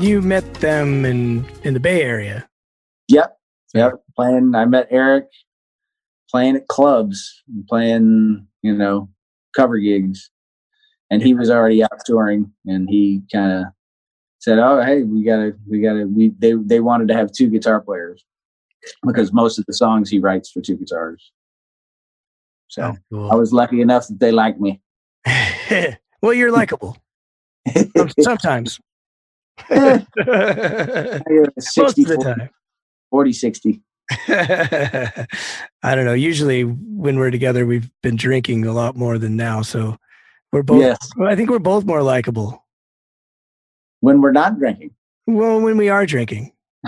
And you met them in in the Bay Area. Yep. Yep. Playing, I met Eric playing at clubs, playing, you know, cover gigs. And he was already out touring and he kind of said, Oh, hey, we gotta, we gotta, we, they, they wanted to have two guitar players because most of the songs he writes for two guitars. So oh, That's I was lucky enough that they liked me. [LAUGHS] well, you're likable. [LAUGHS] Sometimes. [LAUGHS] Most of the time. 40, 60. [LAUGHS] I don't know. Usually, when we're together, we've been drinking a lot more than now. So we're both. Yes. I think we're both more likable. When we're not drinking. Well, when we are drinking, [LAUGHS]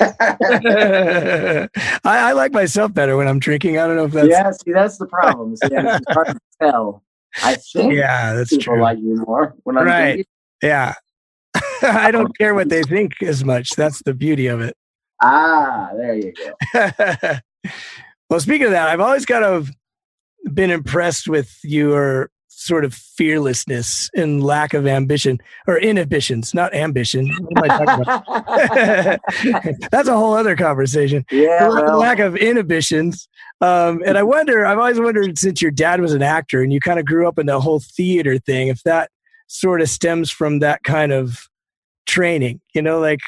I, I like myself better when I'm drinking. I don't know if that's yeah, see, that's the problem. See, it's hard to tell. I think yeah, that's people true. like you more when I'm Right. drinking. yeah. [LAUGHS] I don't [LAUGHS] care what they think as much. That's the beauty of it. Ah, there you go. [LAUGHS] well, speaking of that, I've always kind of been impressed with your sort of fearlessness and lack of ambition or inhibitions, not ambition. What am I talking about? That's a whole other conversation. yeah, well, lack of inhibitions. Um, and I wonder, I've always wondered since your dad was an actor and you kind of grew up in the whole theater thing, if that sort of stems from that kind of training, you know, like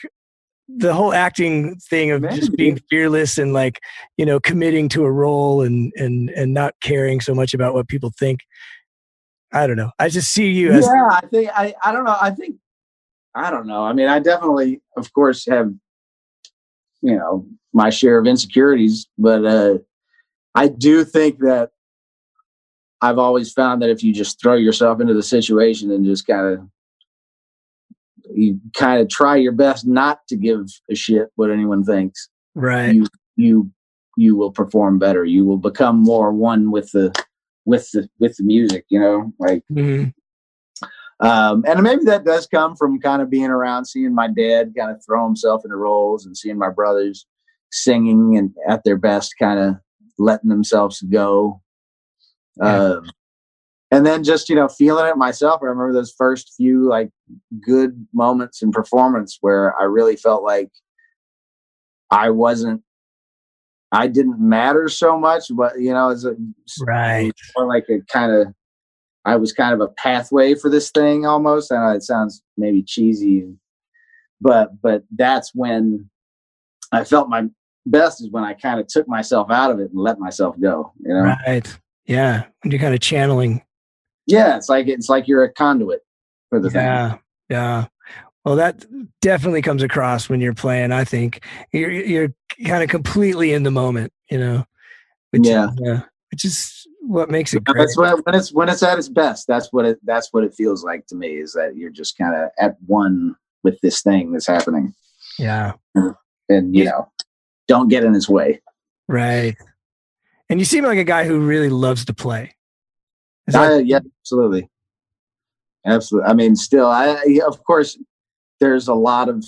the whole acting thing of just being fearless and like, you know, committing to a role and, and, and not caring so much about what people think. I don't know. I just see you as, yeah, I think I, I don't know. I think I don't know. I mean, I definitely, of course, have you know my share of insecurities, but uh, I do think that I've always found that if you just throw yourself into the situation and just kind of you kind of try your best not to give a shit what anyone thinks, right. you you you will perform better. You will become more one with the with the with the music. You know, like Mhm. um, and maybe that does come from kind of being around seeing my dad kind of throw himself into roles and seeing my brothers singing and at their best kind of letting themselves go Yeah. um, and then just you know feeling it myself i remember those first few like good moments in performance where i really felt like i wasn't i didn't matter so much but you know as a Right. more like a kind of I was kind of a pathway for this thing almost. I know it sounds maybe cheesy, but but that's when I felt my best is when I kind of took myself out of it and let myself go. You know? Right. Yeah. When you're kind of channeling Yeah, it's like it's like you're a conduit for the thing. Yeah, yeah. Well, that definitely comes across when you're playing. I think you're you're kind of completely in the moment, you know. Which Yeah. yeah, which is what makes it great. That's what when it's when it's at its best. That's what it that's what it feels like to me is that you're just kind of at one with this thing that's happening, Yeah, and you Yeah. know, don't get in its way. right. And you seem like a guy who really loves to play. Uh, yeah, absolutely, absolutely. I mean, still, I of course, there's a lot of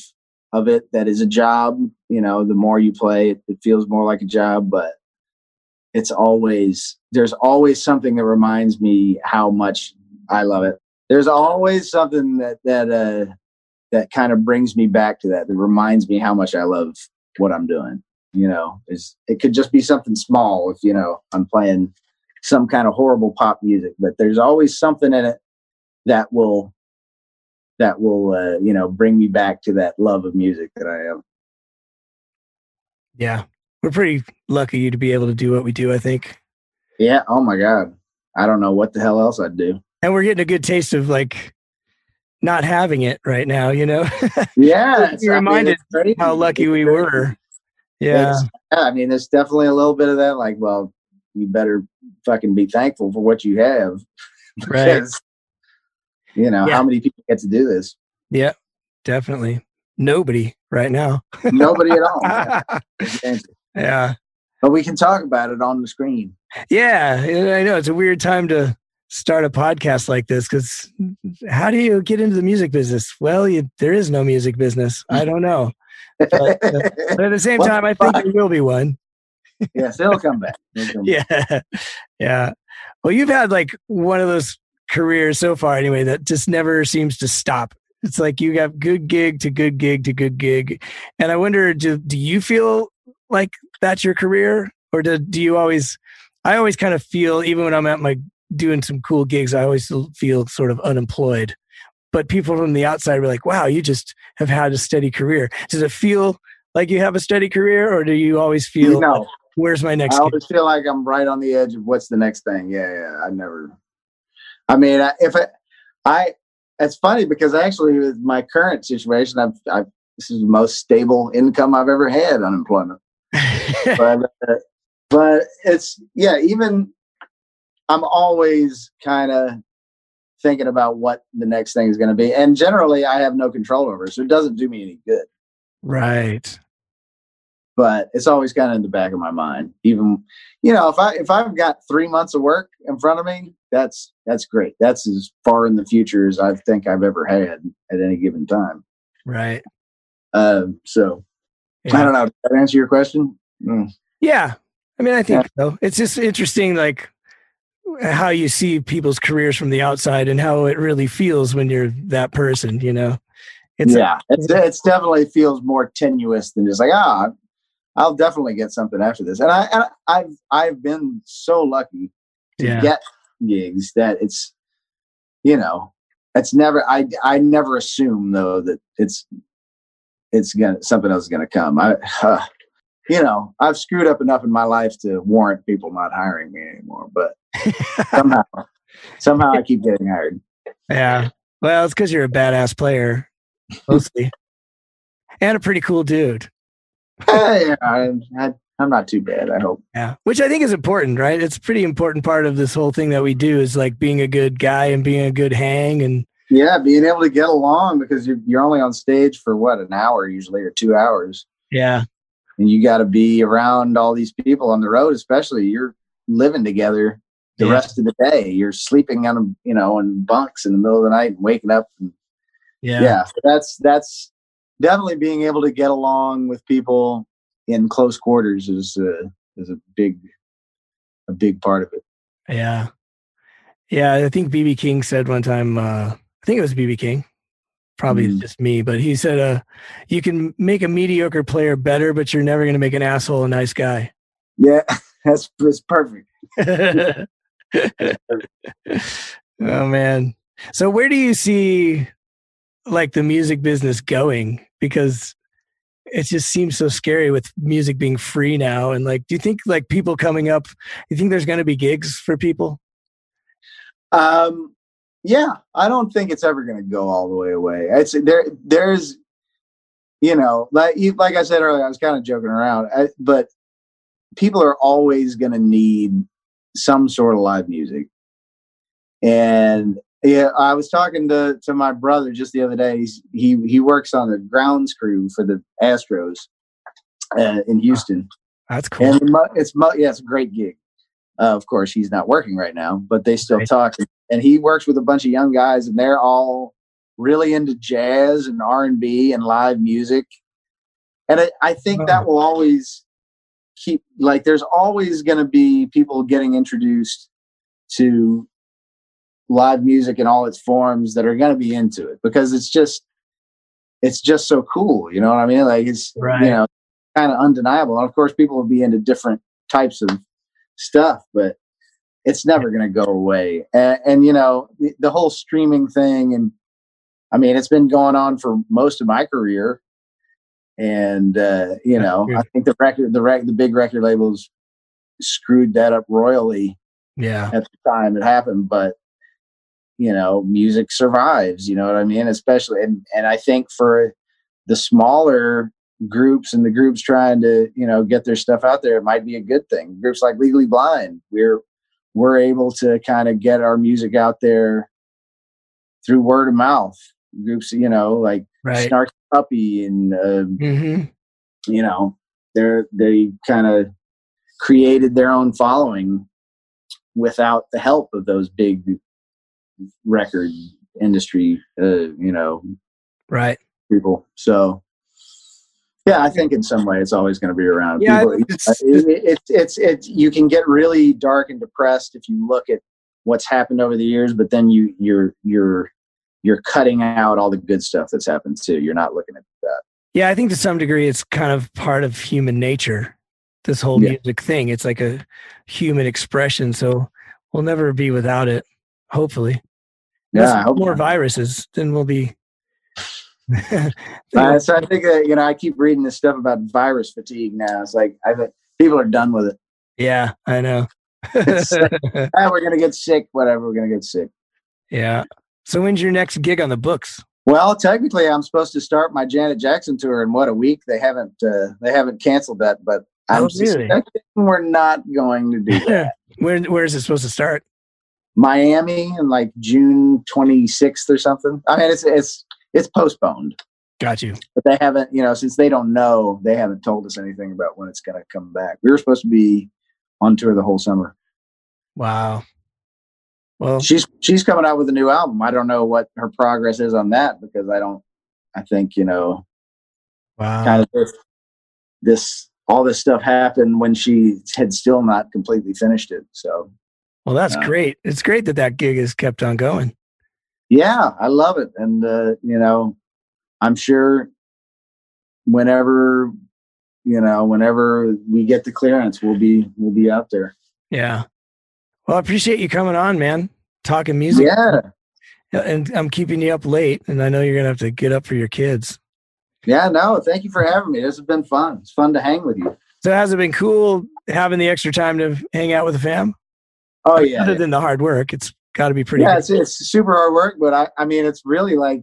of it that is a job. You know, the more you play, it, it feels more like a job, but it's always there's always something that reminds me how much I love it. There's always something that that uh that kind of brings me back to that. That reminds me how much I love what I'm doing. You know, is it could just be something small if you know I'm playing some kind of horrible pop music, but there's always something in it that will that will uh, you know bring me back to that love of music that I have. yeah, we're pretty lucky you to be able to do what we do. I think, Yeah. Oh my God. I don't know what the hell else I'd do. and we're getting a good taste of like not having it right now. You know, [LAUGHS] Yeah. You're I mean, reminded how lucky we were. Yeah, It's- yeah, I mean, there's definitely a little bit of that. Like, well, you better fucking be thankful for what you have. [LAUGHS] right. You know, Yeah. how many people get to do this? Yeah, definitely. Nobody right now. Nobody at all. [LAUGHS] Yeah. yeah. But we can talk about it on the screen. Yeah. I know it's a weird time to start a podcast like this because how do you get into the music business? Well, you, there is no music business. I don't know. But, uh, But at the same [LAUGHS] time, I think there will be one. Yes, it'll come back. It'll come back. [LAUGHS] Yeah. Yeah. Well, you've had like one of those careers so far, anyway, that just never seems to stop. It's like you have good gig to good gig to good gig. And I wonder, do, do you feel like that's your career? Or do, do you always, I always kind of feel, even when I'm at my doing some cool gigs, I always feel sort of unemployed. But people from the outside were like, wow, you just have had a steady career. Does it feel like you have a steady career, or do you always feel, No, where's my next I always feel like I'm right on the edge of what's the next thing. Yeah, yeah. I never. I mean, I- if I, I, it's funny because actually with my current situation, I've, I've this is the most stable income I've ever had unemployment. [LAUGHS] But, uh, but it's yeah. Even I'm always kind of thinking about what the next thing is going to be, and generally I have no control over, it, so it doesn't do me any good. right. But it's always kind of in the back of my mind. Even you know, if I if I've got three months of work in front of me, that's that's great. That's as far in the future as I think I've ever had at any given time. Right. Um, so I don't know. Did that answer your question? Mm. Yeah. I mean, I think so. It's just interesting, like how you see people's careers from the outside and how it really feels when you're that person, you know? It's yeah, it's it's definitely feels more tenuous than just like ah, I'll definitely get something after this. And I and I've I've been so lucky to Yeah. get gigs that it's you know it's never I I never assume though that it's it's gonna something else is gonna come. I uh, you know I've screwed up enough in my life to warrant people not hiring me anymore, but [LAUGHS] somehow somehow I keep getting hired. yeah. Well, it's because you're a badass player, mostly, and a pretty cool dude. [LAUGHS] Hey, I, I, I'm not too bad. I hope. Yeah. Which I think is important, right? It's a pretty important part of this whole thing that we do is like being a good guy and being a good hang. And Yeah, being able to get along because you're you're only on stage for what an hour usually or two hours, yeah. and you got to be around all these people on the road. Especially you're living together the Yeah. rest of the day. You're sleeping on you know in bunks in the middle of the night and waking up. And, Yeah. yeah, so that's that's definitely being able to get along with people in close quarters is uh, is a big a big part of it. Yeah. Yeah. I think BB King said one time, uh, I think it was BB King, probably Mm. just me, but he said, uh, you can make a mediocre player better, but you're never going to make an asshole a nice guy. Yeah, [LAUGHS] that's [LAUGHS] that's perfect. oh man. So where do you see like the music business going? Because it just seems so scary with music being free now. And like, do you think like people coming up, you think there's going to be gigs for people? Um, yeah, I don't think it's ever going to go all the way away. It's there. There's, you know, like like I said earlier, I was kind of joking around, I, but people are always going to need some sort of live music. And yeah, I was talking to to my brother just the other day. He's, he he works on the grounds crew for the Astros uh, in Houston. That's cool. And it's yeah, it's a great gig. Uh, of course, he's not working right now, but they still Right. talk. And he works with a bunch of young guys, and they're all really into jazz and R and B and live music. And I, I think that will always keep like. There's always going to be people getting introduced to live music in all its forms that are going to be into it because it's just it's just so cool you know what i mean? Like it's Right. you know kind of undeniable. And of course people will be into different types of stuff but it's never going to go away. And, and you know the, the whole streaming thing and i mean it's been going on for most of my career. And uh you know i think the record the rec- the big record labels screwed that up royally Yeah. at the time it happened but you know music survives you know what i mean? Especially and, and i think for the smaller groups and the groups trying to you know get their stuff out there it might be a good thing. Groups like legally blynd we're we're able to kind of get our music out there through word of mouth. Groups you know like Right. snarky puppy and uh, hmm you know they're they kind of created their own following without the help of those big record industry uh, you know Right. people so yeah i think in some way it's always going to be around Yeah, People- it's uh, it, it, it's it's you can get really dark and depressed if you look at what's happened over the years but then you you're you're you're cutting out all the good stuff that's happened too you're not looking at that Yeah, I think to some degree it's kind of part of human nature. This whole Yeah. music thing, it's like a human expression. So we'll never be without it. Hopefully, yeah more not. viruses, then we'll be. [LAUGHS] Uh, so I think that you know I keep reading this stuff about virus fatigue now. It's like I think people are done with it. yeah, I know. [LAUGHS] Ah, we're gonna get sick. Whatever, we're gonna get sick. yeah. So when's your next gig on the books? Well, technically, I'm supposed to start my Janet Jackson tour in what a week. They haven't uh, they haven't canceled that, but I'm Oh, really? we're not going to do [LAUGHS] that. Where where is it supposed to start? Miami in like June 26th or something. I mean, it's it's it's postponed. Got you. but they haven't, you know, since they don't know, they haven't told us anything about when it's going to come back. We were supposed to be on tour the whole summer. Wow. Well, She's she's coming out with a new album. I don't know what her progress is on that because I don't. I think you know, wow. kind of this, this all this stuff happened when she had still not completely finished it. So Well, that's Yeah. great. It's great that that gig has kept on going. yeah, I love it, and uh, you know, I'm sure whenever you know, whenever we get the clearance, we'll be we'll be out there. Yeah. Well, I appreciate you coming on, man. Talking music. Yeah, And I'm keeping you up late, and I know you're gonna have to get up for your kids. yeah. No, thank you for having me. This has been fun. It's fun to hang with you. So has it been cool having the extra time to hang out with the fam? Oh yeah, Other than the hard work, it's got to be pretty. yeah. It's it's super hard work, but I I mean, it's really like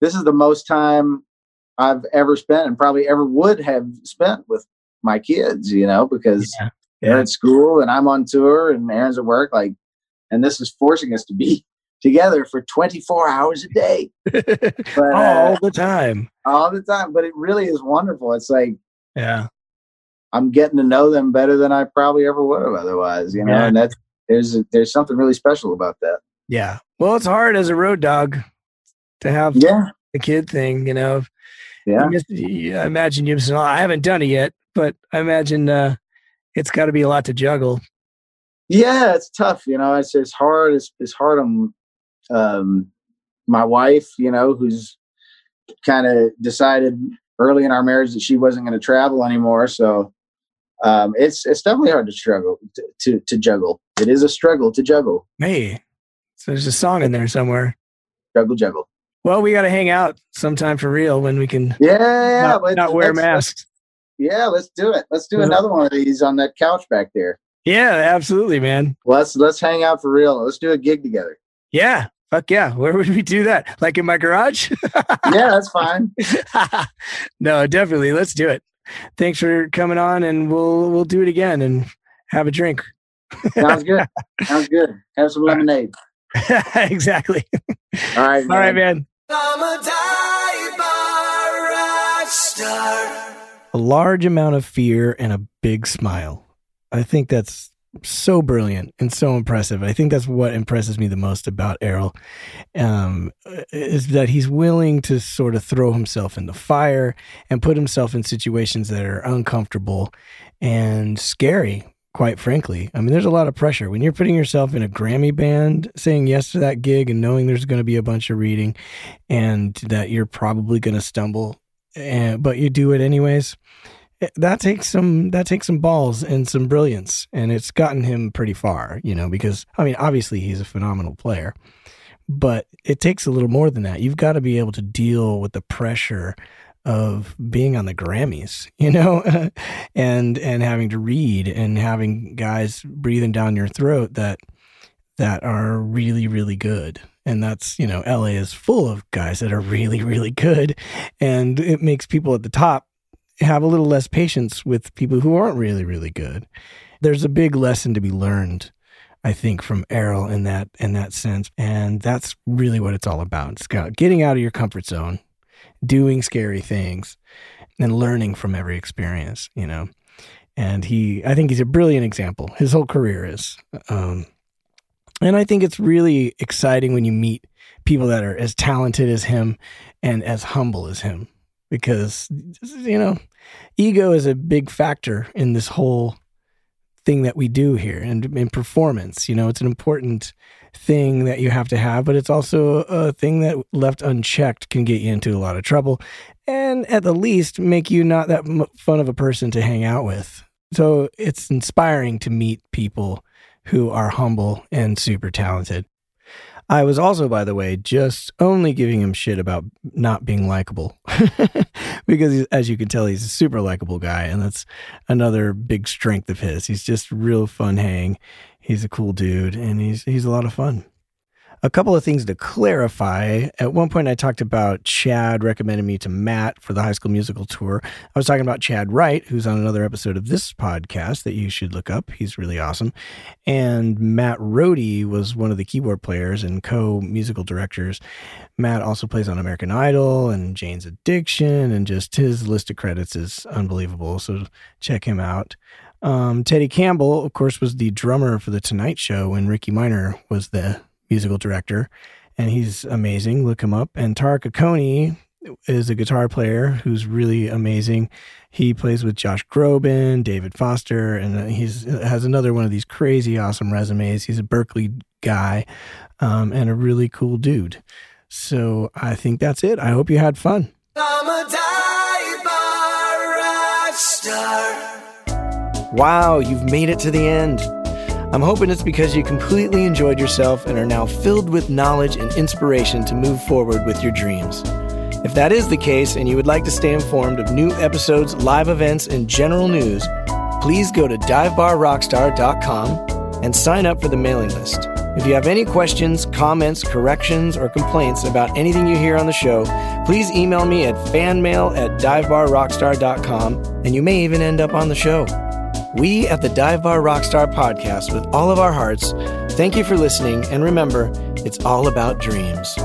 this is the most time I've ever spent, and probably ever would have spent with my kids. You know, because Yeah. they're at school and I'm on tour and Aaron's at work. Like, and this is forcing us to be [LAUGHS] together for 24 hours a day, [LAUGHS] but uh, all the time. all the time. But it really is wonderful. It's like Yeah. I'm getting to know them better than I probably ever would have otherwise. You know, Yeah. and that's there's there's something really special about that. Yeah. Well, it's hard as a road dog to have Yeah, the kid thing, you know. yeah. Miss- I imagine you miss a lot. I haven't done it yet, but I imagine uh, it's got to be a lot to juggle. Yeah, it's tough. You know, it's it's hard. It's it's hard on um, my wife. You know, who's kind of decided early in our marriage that she wasn't going to travel anymore. So um, it's it's definitely hard to struggle to, to to juggle. It is a struggle to juggle, Hey, so there's a song in there somewhere. juggle, juggle. Well, we got to hang out sometime for real when we can Yeah, not, not wear masks. Yeah, let's do it. Let's do another one of these on that couch back there. Yeah, absolutely, man. Let's let's hang out for real. Let's do a gig together. Yeah, fuck yeah. Where would we do that? Like in my garage? [LAUGHS] Yeah, that's fine. [LAUGHS] no, definitely. Let's do it. Thanks for coming on, and we'll we'll do it again and have a drink. Sounds good. [LAUGHS] Sounds good. Have some lemonade. [LAUGHS] exactly. All right. All right, man. I'm a dive bar rock star. A large amount of fear and a big smile. I think that's so brilliant and so impressive. I think that's what impresses me the most about Errol, um, is that he's willing to sort of throw himself in the fire and put himself in situations that are uncomfortable and scary. Quite frankly, I mean, there's a lot of pressure when you're putting yourself in a Grammy band, saying yes to that gig, and knowing there's going to be a bunch of reading, and that you're probably going to stumble, and, but you do it anyways that takes some that takes some balls and some brilliance and it's gotten him pretty far you know because i mean obviously he's a phenomenal player but it takes a little more than that. You've got to be able to deal with the pressure of being on the grammys [LAUGHS] you know and and having to read and having guys breathing down your throat that that are really really good. And that's you know la is full of guys that are really really good and it makes people at the top have a little less patience with people who aren't really, really good. There's a big lesson to be learned, I think, from Errol in that in that sense, and that's really what it's all about. Getting out of your comfort zone, doing scary things, and learning from every experience. You know, and he, I think, he's a brilliant example. His whole career is, um, and I think it's really exciting when you meet people that are as talented as him and as humble as him because you know ego is a big factor in this whole thing that we do here and in performance. You know it's an important thing that you have to have but it's also a thing that left unchecked can get you into a lot of trouble and at the least make you not that fun of a person to hang out with. So it's inspiring to meet people who are humble and super talented I was also, by the way, just only giving him shit about not being likable [LAUGHS] because, as you can tell, he's a super likable guy, and that's another big strength of his. He's just real fun hang. He's a cool dude, and he's he's a lot of fun. A couple of things to clarify. At one point, I talked about Chad recommending me to Matt for the High School Musical tour. I was talking about Chad Wright, who's on another episode of this podcast that you should look up. He's really awesome. And Matt Rohde was one of the keyboard players and co musical directors. Matt also plays on American Idol and Jane's Addiction, and just his list of credits is unbelievable. So check him out. Um, Teddy Campbell, of course, was the drummer for The Tonight Show when Rickey Minor was the musical director, and he's amazing. Look him up. And Tariqh Akoni is a guitar player who's really amazing. He plays with Josh Groban, David Foster, and he's has another one of these crazy awesome resumes. He's a Berklee guy um, and a really cool dude. So I think that's it. I hope you had fun. Wow, you've made it to the end. I'm hoping it's because you completely enjoyed yourself and are now filled with knowledge and inspiration to move forward with your dreams. If that is the case and you would like to stay informed of new episodes, live events, and general news, please go to divebarrockstar.com and sign up for the mailing list. If you have any questions, comments, corrections, or complaints about anything you hear on the show, please email me at fanmail at divebarrockstar.com and you may even end up on the show. We at the Dive Bar Rockstar podcast, with all of our hearts, thank you for listening. And remember, it's all about dreams.